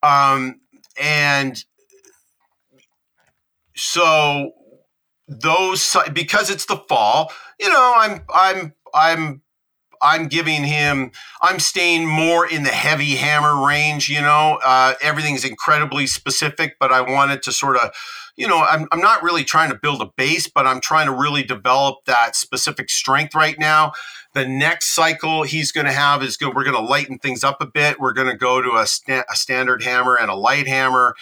um, and so those because it's the fall, you know, I'm I'm I'm I'm giving him, I'm staying more in the heavy hammer range. You know, uh, everything's incredibly specific, but I wanted to sort of, you know, I'm, I'm not really trying to build a base, but I'm trying to really develop that specific strength right now. The next cycle he's going to have is good. We're going to lighten things up a bit. We're going to go to a, sta- a standard hammer and a light hammer.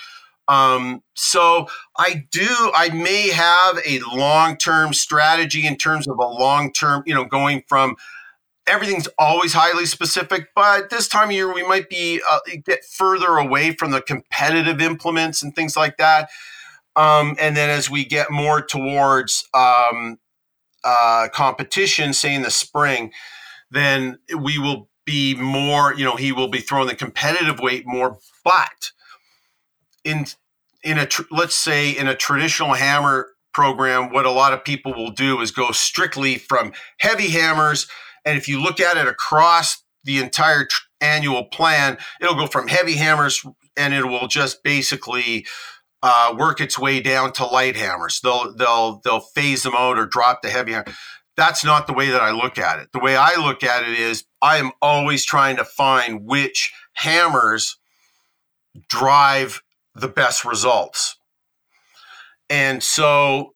Um, so I do, I may have a long term strategy in terms of a long term, you know, going from everything's always highly specific, but this time of year we might be uh, get further away from the competitive implements and things like that. Um, and then as we get more towards um, uh, competition, say in the spring, then we will be more. You know, he will be throwing the competitive weight more, but in in a tr- let's say in a traditional hammer program, what a lot of people will do is go strictly from heavy hammers and if you look at it across the entire tr- annual plan, it'll go from heavy hammers and it will just basically uh, work its way down to light hammers. They'll they'll they'll phase them out or drop the heavy hammer. That's not the way that I look at it. The way I look at it is I am always trying to find which hammers drive the best results. And so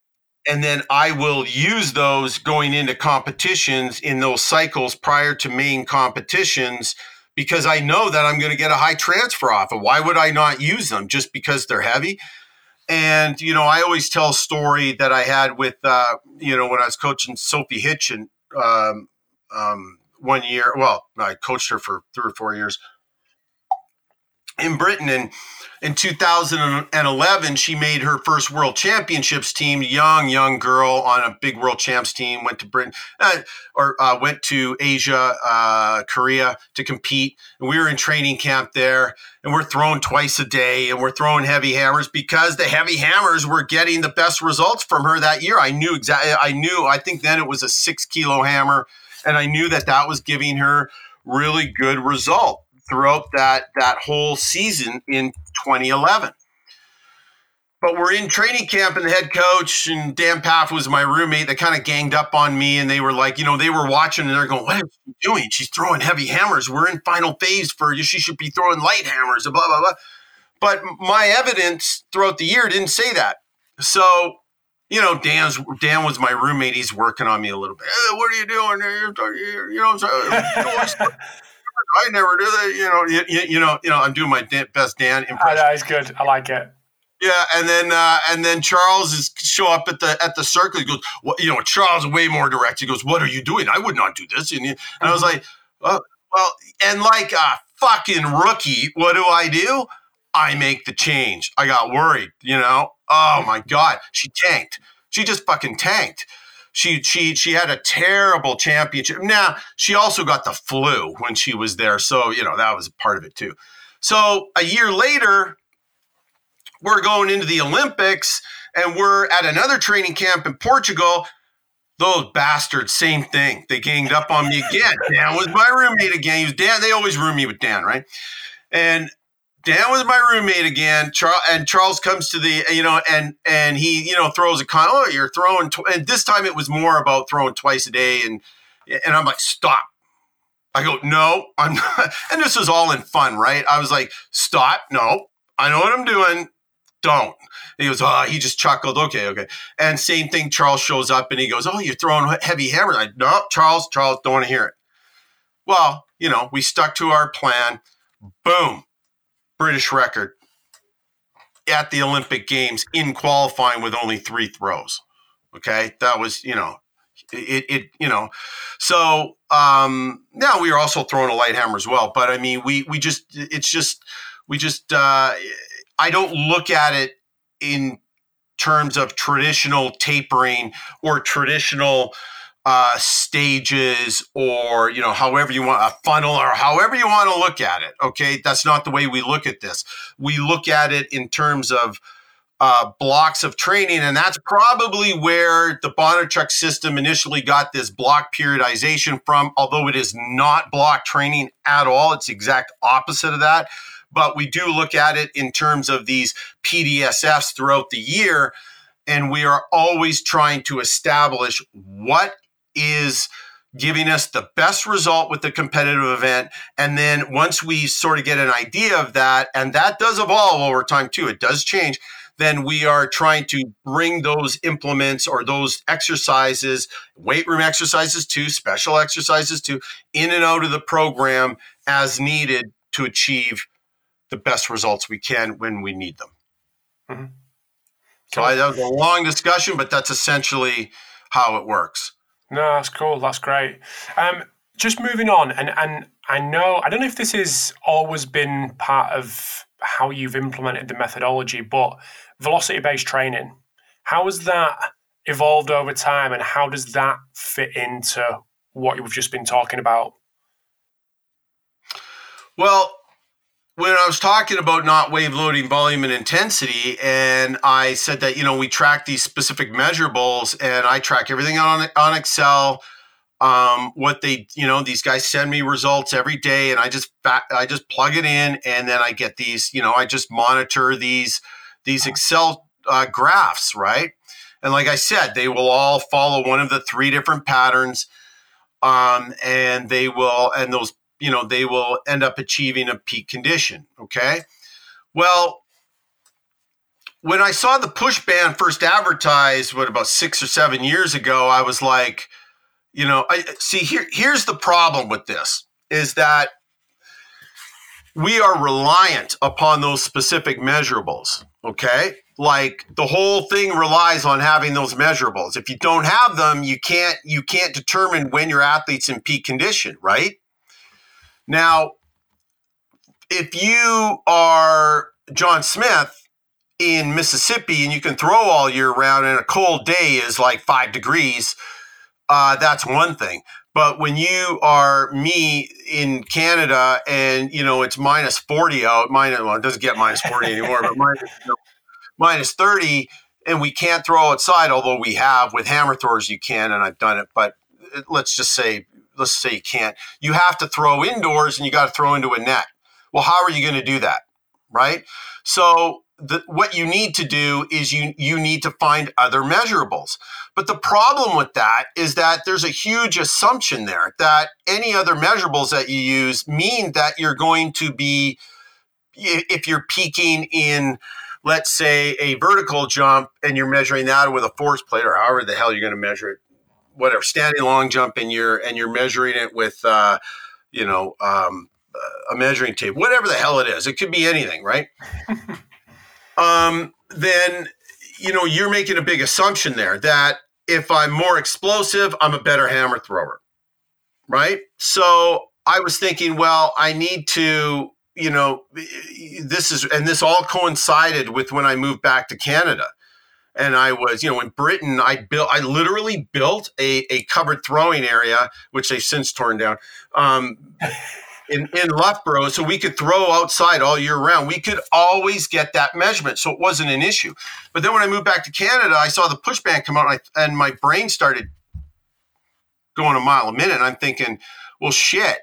and then I will use those going into competitions in those cycles prior to main competitions because I know that I'm going to get a high transfer off of. Why would I not use them just because they're heavy? And you know, I always tell a story that I had with uh, you know when I was coaching Sophie Hitchon um, um, one year. Well, I coached her for three or four years in Britain, and in 2011, she made her first World Championships team. Young, young girl on a big World Champs team. Went to Britain uh, or uh, went to Asia, uh, Korea to compete. And we were in training camp there, and we're throwing twice a day, and we're throwing heavy hammers because the heavy hammers were getting the best results from her that year. I knew exactly. I knew. I think then it was a six kilo hammer, and I knew that that was giving her really good result throughout that that whole season in 2011. But we're in training camp, and the head coach and Dan Pfaff was my roommate. They kind of ganged up on me, and they were like, you know, they were watching, and they're going, "What is she doing? She's throwing heavy hammers. We're in final phase for you. She should be throwing light hammers." Blah blah blah. But my evidence throughout the year didn't say that. So you know, Dan's Dan was my roommate. He's working on me a little bit. Hey, what are you doing? You know, I never do that. You know, you, you know, you know. I'm doing my best Dan impression.
That is good. I like it.
Yeah, and then uh, and then Charles is show up at the at the circle. He goes, "What? You know, Charles way more direct. He goes, "What are you doing? I would not do this." And, he, and I was like, "Well, well," and like a fucking rookie, what do I do? I make the change. I got worried. You know, oh my god, she tanked. She just fucking tanked she she she had a terrible championship. Now she also got the flu when she was there, so you know that was part of it too. So a year later, we're going into the Olympics and we're at another training camp in Portugal. Those bastards, same thing. They ganged up on me again. Dan was my roommate again. He was Dan. They always room me with Dan, right? And Dan was my roommate again. Charles and Charles comes to the, you know, and and he, you know, throws a con. Oh, you're throwing. Tw-. And this time it was more about throwing twice a day, and and I'm like, stop. I go, no, I'm not. And this was all in fun, right? I was like, stop. No, I know what I'm doing. Don't. he goes, oh, he just chuckled. Okay, okay. And same thing, Charles shows up and he goes, oh, you're throwing heavy hammers. I no, Charles, Charles, don't want to hear it. Well, you know, we stuck to our plan. Boom, British record at the Olympic Games in qualifying with only three throws. Okay, that was you know, it, it you know, so um, now we are also throwing a light hammer as well. But I mean, we we just it's just we just uh, I don't look at it in terms of traditional tapering or traditional uh, stages or you know however you want a funnel or however you want to look at it okay that's not the way we look at this we look at it in terms of uh, blocks of training and that's probably where the Bondarchuk system initially got this block periodization from although it is not block training at all it's exact opposite of that but we do look at it in terms of these PDSFs throughout the year. And we are always trying to establish what is giving us the best result with the competitive event. And then once we sort of get an idea of that, and that does evolve over time too, it does change, then we are trying to bring those implements or those exercises, weight room exercises too, special exercises too, in and out of the program as needed to achieve the best results we can when we need them. Mm-hmm. So I, that was a long discussion, but that's essentially how it works.
No, that's cool. That's great. Um, just moving on, and and I know I don't know if this has always been part of how you've implemented the methodology, but velocity based training. How has that evolved over time, and how does that fit into what you've just been talking about?
Well, when I was talking about not wave loading volume and intensity, and I said that you know we track these specific measurables, and I track everything on on Excel. Um, what they you know these guys send me results every day, and I just I just plug it in, and then I get these you know I just monitor these these Excel uh, graphs, right? And like I said, they will all follow one of the three different patterns, um, and they will and those you know, they will end up achieving a peak condition. Okay. Well, when I saw the push band first advertised, what about six or seven years ago, I was like, you know, I see here, here's the problem with this is that we are reliant upon those specific measurables. Okay. Like the whole thing relies on having those measurables. If you don't have them, you can't you can't determine when your athlete's in peak condition, right? Now, if you are John Smith in Mississippi and you can throw all year round and a cold day is like five degrees, uh, that's one thing. But when you are me in Canada and you know it's minus forty out, minus well it doesn't get minus forty anymore, but minus, you know, minus thirty, and we can't throw outside. Although we have with hammer throwers, you can, and I've done it. But let's just say let's say you can't, you have to throw indoors and you got to throw into a net. Well, how are you going to do that? Right. So the, what you need to do is you you need to find other measurables. But the problem with that is that there's a huge assumption there that any other measurables that you use mean that you're going to be if you're peaking in let's say a vertical jump and you're measuring that with a force plate or however the hell you're going to measure it whatever standing long jump and you're and you're measuring it with uh, you know um, a measuring tape, whatever the hell it is. It could be anything, right? um, then you know you're making a big assumption there that if I'm more explosive, I'm a better hammer thrower, right? So I was thinking, well, I need to, you know, this is, and this all coincided with when I moved back to Canada and I was, you know, in Britain, I built, I literally built a, a covered throwing area, which they've since torn down. Um, in, in Loughborough, so we could throw outside all year round. We could always get that measurement, so it wasn't an issue. But then when I moved back to Canada, I saw the push band come out, and, I, and my brain started going a mile a minute. And I'm thinking, well, shit,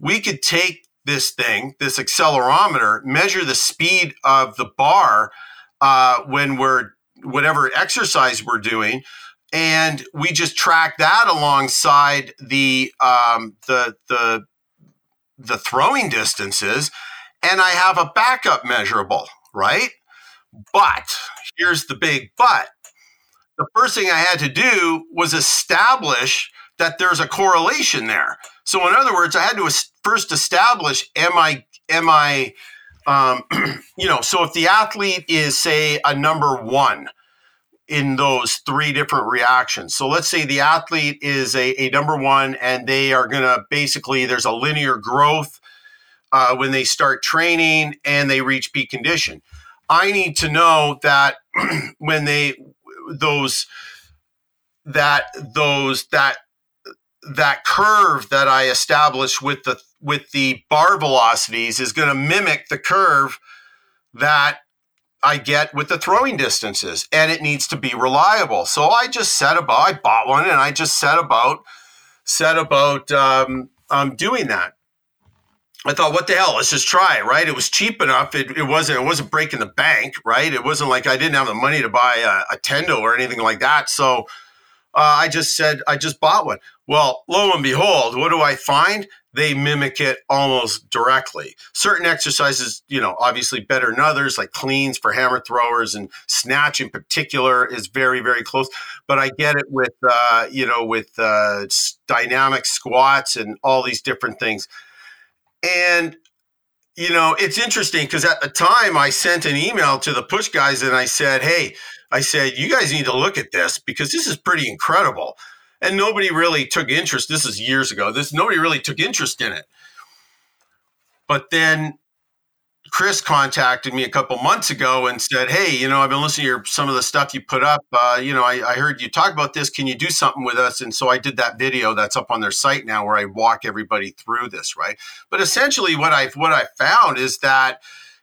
we could take this thing, this accelerometer, measure the speed of the bar uh, when we're whatever exercise we're doing, and we just track that alongside the um, the the the throwing distances, and I have a backup measurable, right? But here's the big but. The first thing I had to do was establish that there's a correlation there. So in other words, I had to first establish am I am I um, you know so if the athlete is say a number one in those three different reactions. So let's say the athlete is a, a number one and they are going to basically there's a linear growth uh, when they start training and they reach peak condition. I need to know that when they those that those that that curve that I established with the with the bar velocities is going to mimic the curve that I get with the throwing distances, and it needs to be reliable. So I just set about. I bought one, and I just set about set about um, um, doing that. I thought, what the hell? Let's just try it, right? It was cheap enough. It, it wasn't it wasn't breaking the bank, right? It wasn't like I didn't have the money to buy a, a Tendo or anything like that. So uh, I just said I just bought one. Well, lo and behold, what do I find? They mimic it almost directly. Certain exercises, you know, obviously better than others, like cleans for hammer throwers and snatch in particular is very, very close. But I get it with, uh, you know, with uh, dynamic squats and all these different things. And you know, it's interesting because at the time I sent an email to the push guys and I said, Hey, I said, you guys need to look at this because this is pretty incredible. And nobody really took interest. This is years ago. This nobody really took interest in it. But then Chris contacted me a couple months ago and said, "Hey, you know, I've been listening to your, some of the stuff you put up. Uh, you know, I, I, heard you talk about this. Can you do something with us?" And so I did that video that's up on their site now, where I walk everybody through this, right? But essentially, what I what I found is that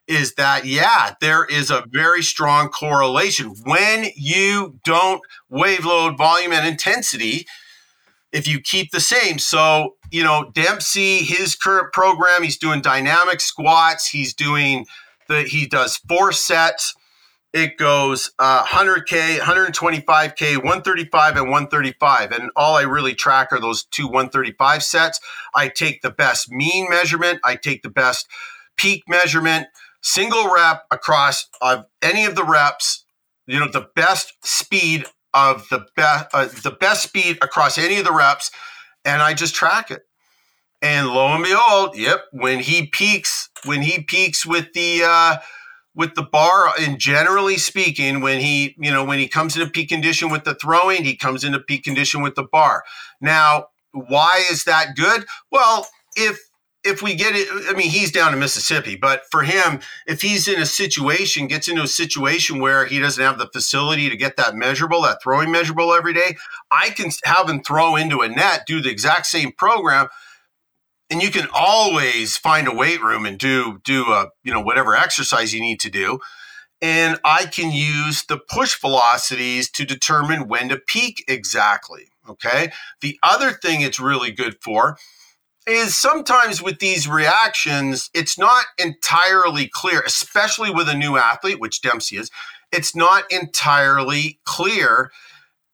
is that yeah, there is a very strong correlation when you don't wave load volume and intensity. If you keep the same, so you know Dempsey, his current program, he's doing dynamic squats. He's doing the he does four sets. It goes uh, 100k, 125k, 135, and 135. And all I really track are those two 135 sets. I take the best mean measurement. I take the best peak measurement single rep across of any of the reps, you know, the best speed of the best uh, the best speed across any of the reps, and I just track it. And lo and behold, yep, when he peaks, when he peaks with the uh, with the bar, and generally speaking, when he you know when he comes into peak condition with the throwing, he comes into peak condition with the bar. Now, why is that good? Well, if if we get it, I mean, he's down in Mississippi, but for him, if he's in a situation, gets into a situation where he doesn't have the facility to get that measurable, that throwing measurable every day, I can have him throw into a net, do the exact same program, and you can always find a weight room and do do a you know whatever exercise you need to do. And I can use the push velocities to determine when to peak exactly. Okay. The other thing it's really good for is sometimes with these reactions, it's not entirely clear, especially with a new athlete, which Dempsey is, it's not entirely clear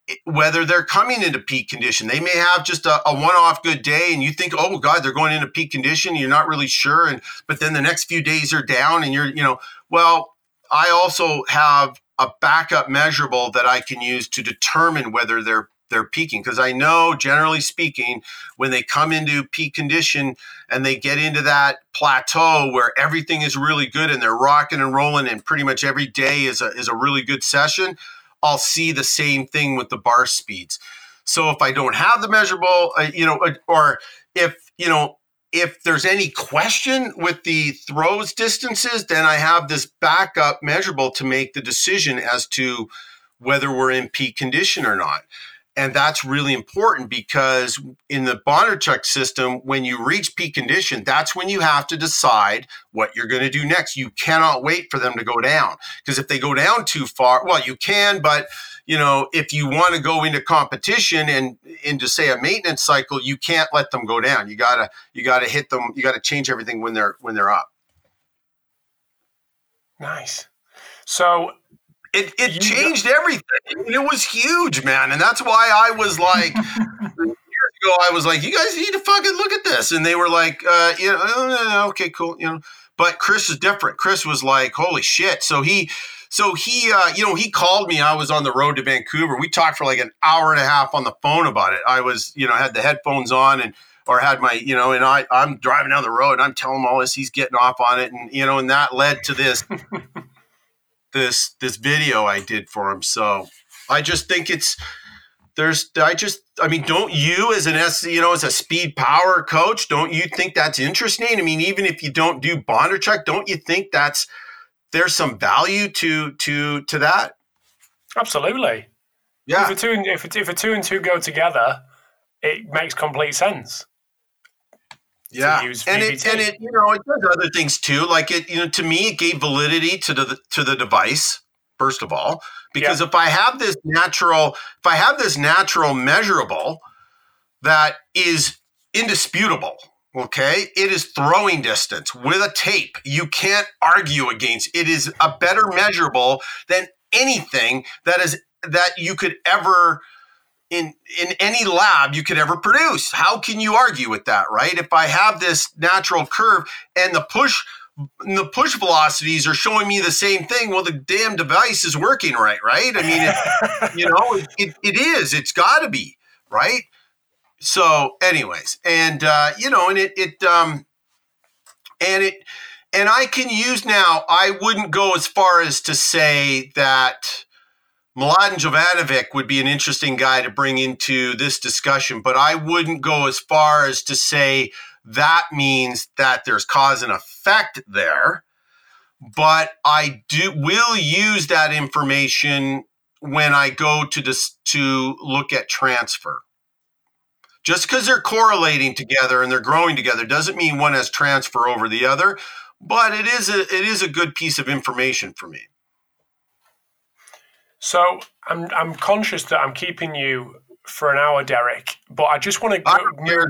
eh, whether they're coming into peak condition. They may have just a, a one-off good day and you think, oh God, they're going into peak condition. You're not really sure. And but then the next few days are down and you're, you know, well, I also have a backup measurable that I can use to determine whether they're they're peaking because I know generally speaking when they come into peak condition and they get into that plateau where everything is really good and they're rocking and rolling and pretty much every day is a is a really good session I'll see the same thing with the bar speeds. So if I don't have the measurable uh, you know uh, or if you know if there's any question with the throws distances then I have this backup measurable to make the decision as to whether we're in peak condition or not And that's really important because in the Bondarchuk system, when you reach peak condition, that's when you have to decide what you're going to do next. You cannot wait for them to go down because if they go down too far, well, you can, but you know, if you want to go into competition and into say a maintenance cycle, you can't let them go down. You gotta you gotta hit them. You gotta change everything when they're when they're up.
Nice. So
it, it changed everything. It was huge, man. And that's why I was like, years ago, I was like, you guys need to fucking look at this. And they were like, uh, you know, uh, okay, cool. You know, but Chris is different. Chris was like, holy shit. So he, so he, uh, you know, he called me. I was on the road to Vancouver. We talked for like an hour and a half on the phone about it. I was, you know, had the headphones on and, or had my, you know, and I, I'm driving down the road and I'm telling him all this. He's getting off on it. And, you know, and that led to this this this video I did for him. So I just think it's there's I just I mean, don't you as an S you know as a speed power coach, don't you think that's interesting? I mean, even if you don't do Bondarchuk, don't you think that's there's some value to to to that?
Absolutely. Yeah. If a two and, if, if a two and two go together, it makes complete sense
yeah and it and it you know it does other things too like it you know to me it gave validity to the to the device first of all because yeah. if i have this natural if i have this natural measurable that is indisputable okay it is throwing distance with a tape you can't argue against it is a better measurable than anything that is that you could ever in in any lab you could ever produce. How can you argue with that, right? If I have this natural curve and the push the push velocities are showing me the same thing. Well, the damn device is working right, right? I mean, it, you know, it, it, it is. It's got to be right. So, anyways, and uh, you know, and it it um, and it and I can use now. I wouldn't go as far as to say that Mladen Jovanovic would be an interesting guy to bring into this discussion, but I wouldn't go as far as to say that means that there's cause and effect there. But I do will use that information when I go to this to look at transfer. Just because they're correlating together and they're growing together doesn't mean one has transfer over the other, but it is a it is a good piece of information for me.
So I'm I'm conscious that I'm keeping you for an hour, Derek, but I just want to go
I,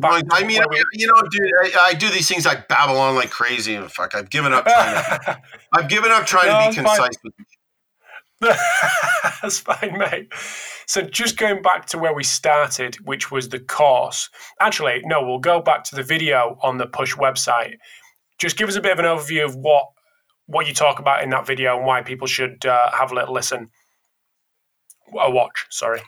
back. I mean, I, you know, dude, I, I, do these things like babble on like crazy, and fuck, I've given up. Trying to, I've given up trying no, to be concise.
That's fine, mate. So just going back to where we started, which was the course. Actually, no, we'll go back to the video on the Push website. Just give us a bit of an overview of what what you talk about in that video and why people should uh, have a little listen a watch. Sorry.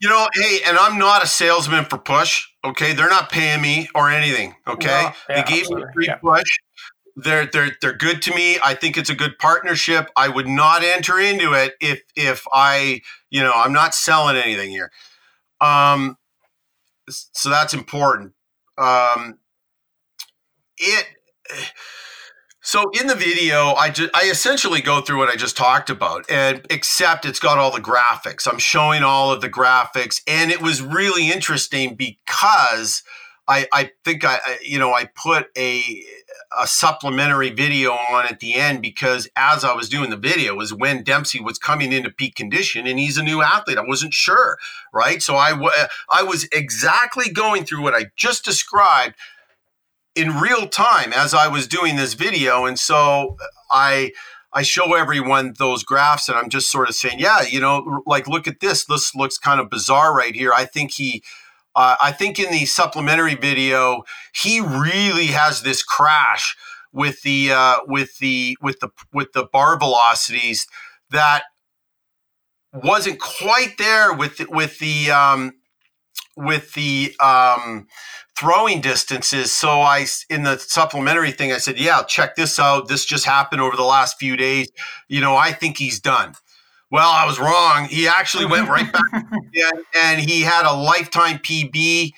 You know, hey, and I'm not a salesman for Push. Okay, they're not paying me or anything. Okay, no, yeah, they gave absolutely. me a free yeah. Push. They're they're they're good to me. I think it's a good partnership. I would not enter into it if if I you know I'm not selling anything here. Um, so that's important. Um, it so in the video, I just I essentially go through what I just talked about, and except it's got all the graphics. I'm showing all of the graphics, and it was really interesting because I I think I you know I put a a supplementary video on at the end because as I was doing the video was when Dempsey was coming into peak condition and he's a new athlete. I wasn't sure, right? So I I was exactly going through what I just described in real time as I was doing this video. And so I I show everyone those graphs and I'm just sort of saying, yeah, you know, like look at this. This looks kind of bizarre right here. I think he uh, I think in the supplementary video, he really has this crash with the uh, with the with the with the bar velocities that wasn't quite there with the, with the um, with the um, throwing distances. So I, in the supplementary thing, I said, yeah, check this out. This just happened over the last few days. You know, I think he's done. Well, I was wrong. He actually went right back and, and he had a lifetime PB,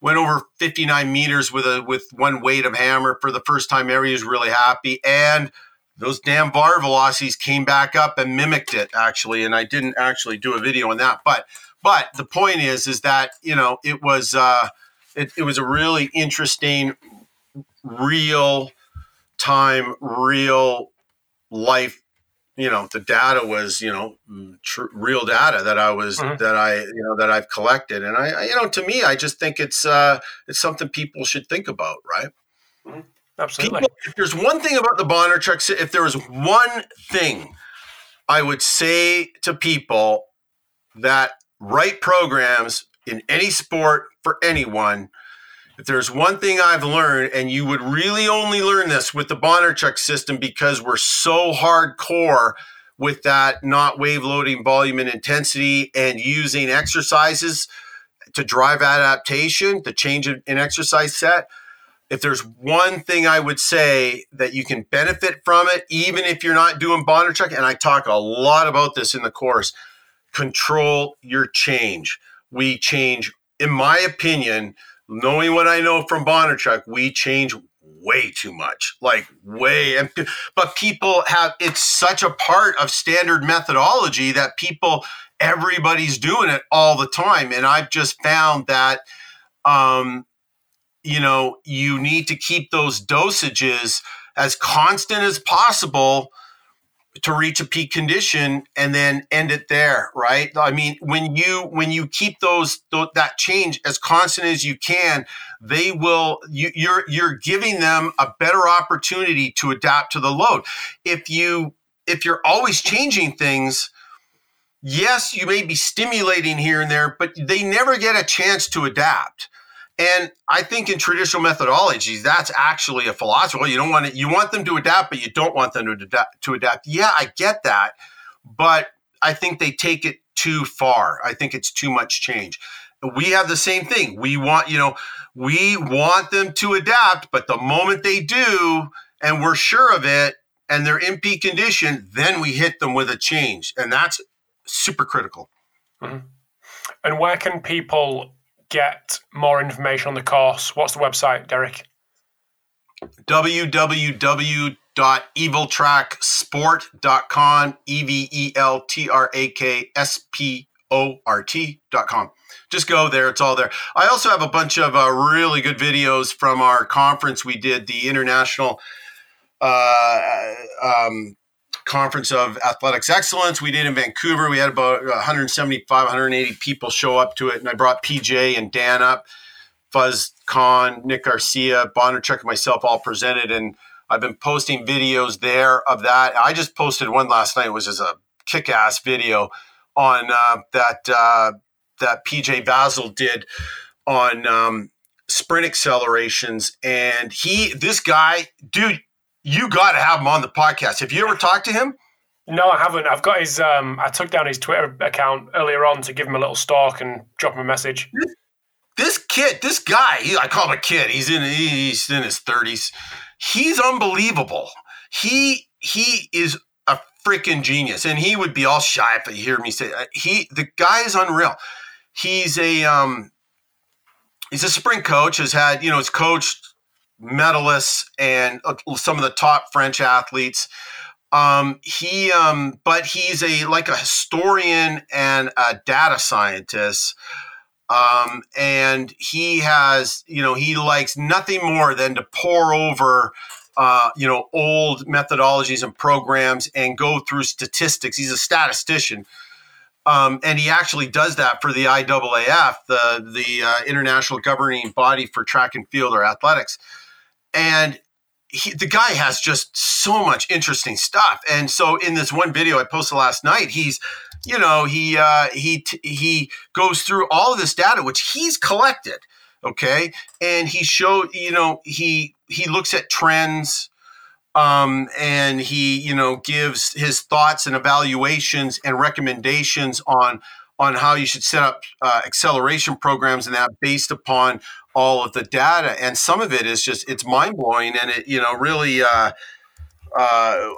went over 59 meters with a with one weight of hammer for the first time ever. He was really happy. And those damn bar velocities came back up and mimicked it actually. And I didn't actually do a video on that. But But the point is, is that you know it was uh, it, it was a really interesting, real time, real life. You know, the data was you know tr- real data that I was mm-hmm. that I you know that I've collected, and I, I, you know to me I just think it's uh, it's something people should think about, right?
Mm-hmm. Absolutely.
People, if there's one thing about the Bondarchuk, if there was one thing I would say to people that write programs in any sport for anyone, if there's one thing I've learned, and you would really only learn this with the Bondarchuk system because we're so hardcore with that not wave loading volume and intensity and using exercises to drive adaptation, the change in exercise set if there's one thing I would say that you can benefit from it, even if you're not doing Bondarchuk, and I talk a lot about this in the course, control your change. We change, in my opinion, knowing what I know from Bondarchuk, we change way too much like way and but people have it's such a part of standard methodology that people everybody's doing it all the time and i've just found that um you know, you need to keep those dosages as constant as possible to reach a peak condition and then end it there right? I mean when you when you keep those that change as constant as you can they will you, you're you're giving them a better opportunity to adapt to the load. If you if you're always changing things yes you may be stimulating here and there but they never get a chance to adapt and I think in traditional methodologies, that's actually a philosophy. Well, you don't want to, you want them to adapt, but you don't want them to adapt. To adapt. Yeah, I get that, but I think they take it too far. I think it's too much change. We have the same thing. We want, you know, we want them to adapt, but the moment they do, and we're sure of it, and they're in peak condition, then we hit them with a change, and that's super critical.
Mm-hmm. And where can people get more information on the course, what's the website, Derek?
www.eveltraksport.com, E V E L T R A K S P O R T.com. Just go there, it's all there. I also have a bunch of uh, really good videos from our conference we did, the International uh, um, conference of athletics excellence we did in Vancouver. We had about 175, 180 people show up to it, and I brought PJ and Dan up, Fuzz Caan, Nick Garcia, Bondarchuk, and myself all presented, and I've been posting videos there of that. I just posted one last night, which is a kick-ass video on uh, that uh, that PJ Vazel did on um, sprint accelerations, and he, this guy, dude you got to have him on the podcast. Have you ever talked to him?
No, I haven't. I've got his. Um, I took down his Twitter account earlier on to give him a little stalk and drop him a message.
This, kid, this guy, he, I call him a kid. He's in he's in his thirties. He's unbelievable. He he is a freaking genius, and he would be all shy if you hear me say uh, he. The guy is unreal. He's a um, he's a sprint coach. Has had you know, he's coached medalists and uh, some of the top French athletes. Um, he, um, but he's a like a historian and a data scientist. Um, and he has, you know, he likes nothing more than to pour over, uh, you know, old methodologies and programs and go through statistics. He's a statistician. Um, and he actually does that for the IAAF, the the uh, international governing body for track and field or athletics and he, the guy has just so much interesting stuff. And so in this one video I posted last night, he's, you know, he uh, he he goes through all of this data which he's collected, okay, and he showed, you know, he he looks at trends. Um, and he, you know, gives his thoughts and evaluations and recommendations on on how you should set up uh, acceleration programs and that based upon all of the data and some of it is just it's mind blowing and it you know really uh, uh,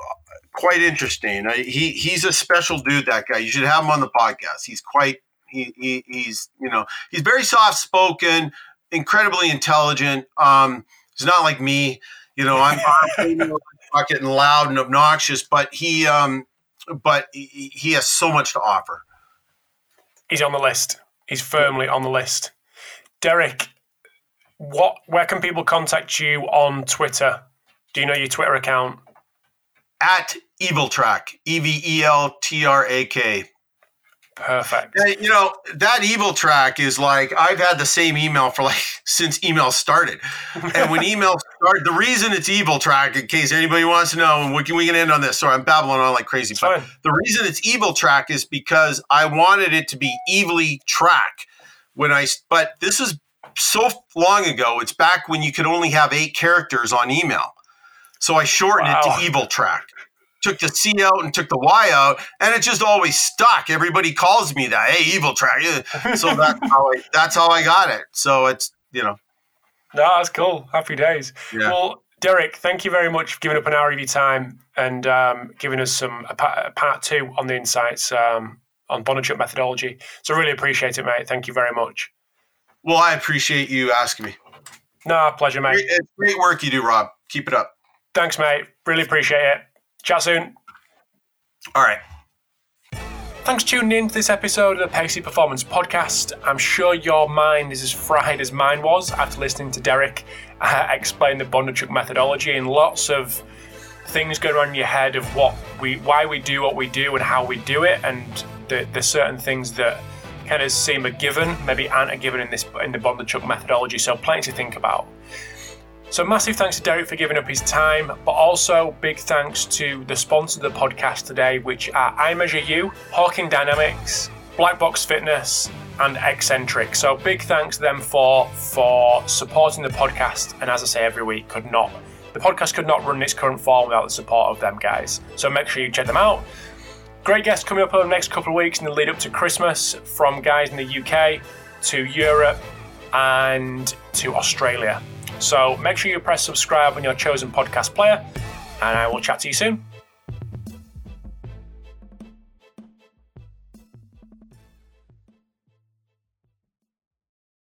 quite interesting. I, he he's a special dude. That guy. You should have him on the podcast. He's quite he, he he's you know he's very soft spoken, incredibly intelligent. Um, he's not like me. You know, I'm, I'm getting loud and obnoxious, but he um, but he, he has so much to offer.
He's on the list. He's firmly on the list. Derek, what? Where can people contact you on Twitter? Do you know your Twitter account?
At Evil Track, E V E L T R A K.
Perfect.
You know that evil track is like I've had the same email for like since email started, and when email started, the reason it's evil track, in case anybody wants to know, and we can we can end on this. Sorry, I'm babbling on like crazy. But the reason it's evil track is because I wanted it to be evilly track when I. But this is so long ago. It's back when you could only have eight characters on email, so I shortened it to evil track. Took the C out and took the Y out, and it just always stuck. Everybody calls me that. Hey, evil track. So that's how I. That's how I got it. So it's you know.
No, that's cool. Happy days.
Yeah.
Well, Derek, thank you very much for giving up an hour of your time and um, giving us some a part, two on the insights um, on Bondarchuk methodology. So really appreciate it, mate. Thank you very much.
Well, I appreciate you asking me.
No, pleasure, mate.
Great, it's great work you do, Rob. Keep it up.
Thanks, mate. Really appreciate it. Chat soon.
All right.
Thanks for tuning in to this episode of the Pacey Performance Podcast. I'm sure your mind is as fried as mine was after listening to Derek uh, explain the Bondarchuk methodology and lots of things going on in your head of what we, why we do what we do and how we do it, and the, the certain things that kind of seem a given, maybe aren't a given in this in the Bondarchuk methodology. So plenty to think about. So massive thanks to Derek for giving up his time, but also big thanks to the sponsor of the podcast today, which are I Measure You, Hawkin Dynamics, Black Box Fitness, and Exxentric. So big thanks to them for for supporting the podcast. And as I say every week, could not the podcast could not run in its current form without the support of them guys. So make sure you check them out. Great guests coming up over the next couple of weeks in the lead up to Christmas from guys in the UK to Europe and to Australia. So make sure you press subscribe on your chosen podcast player, and I will chat to you soon.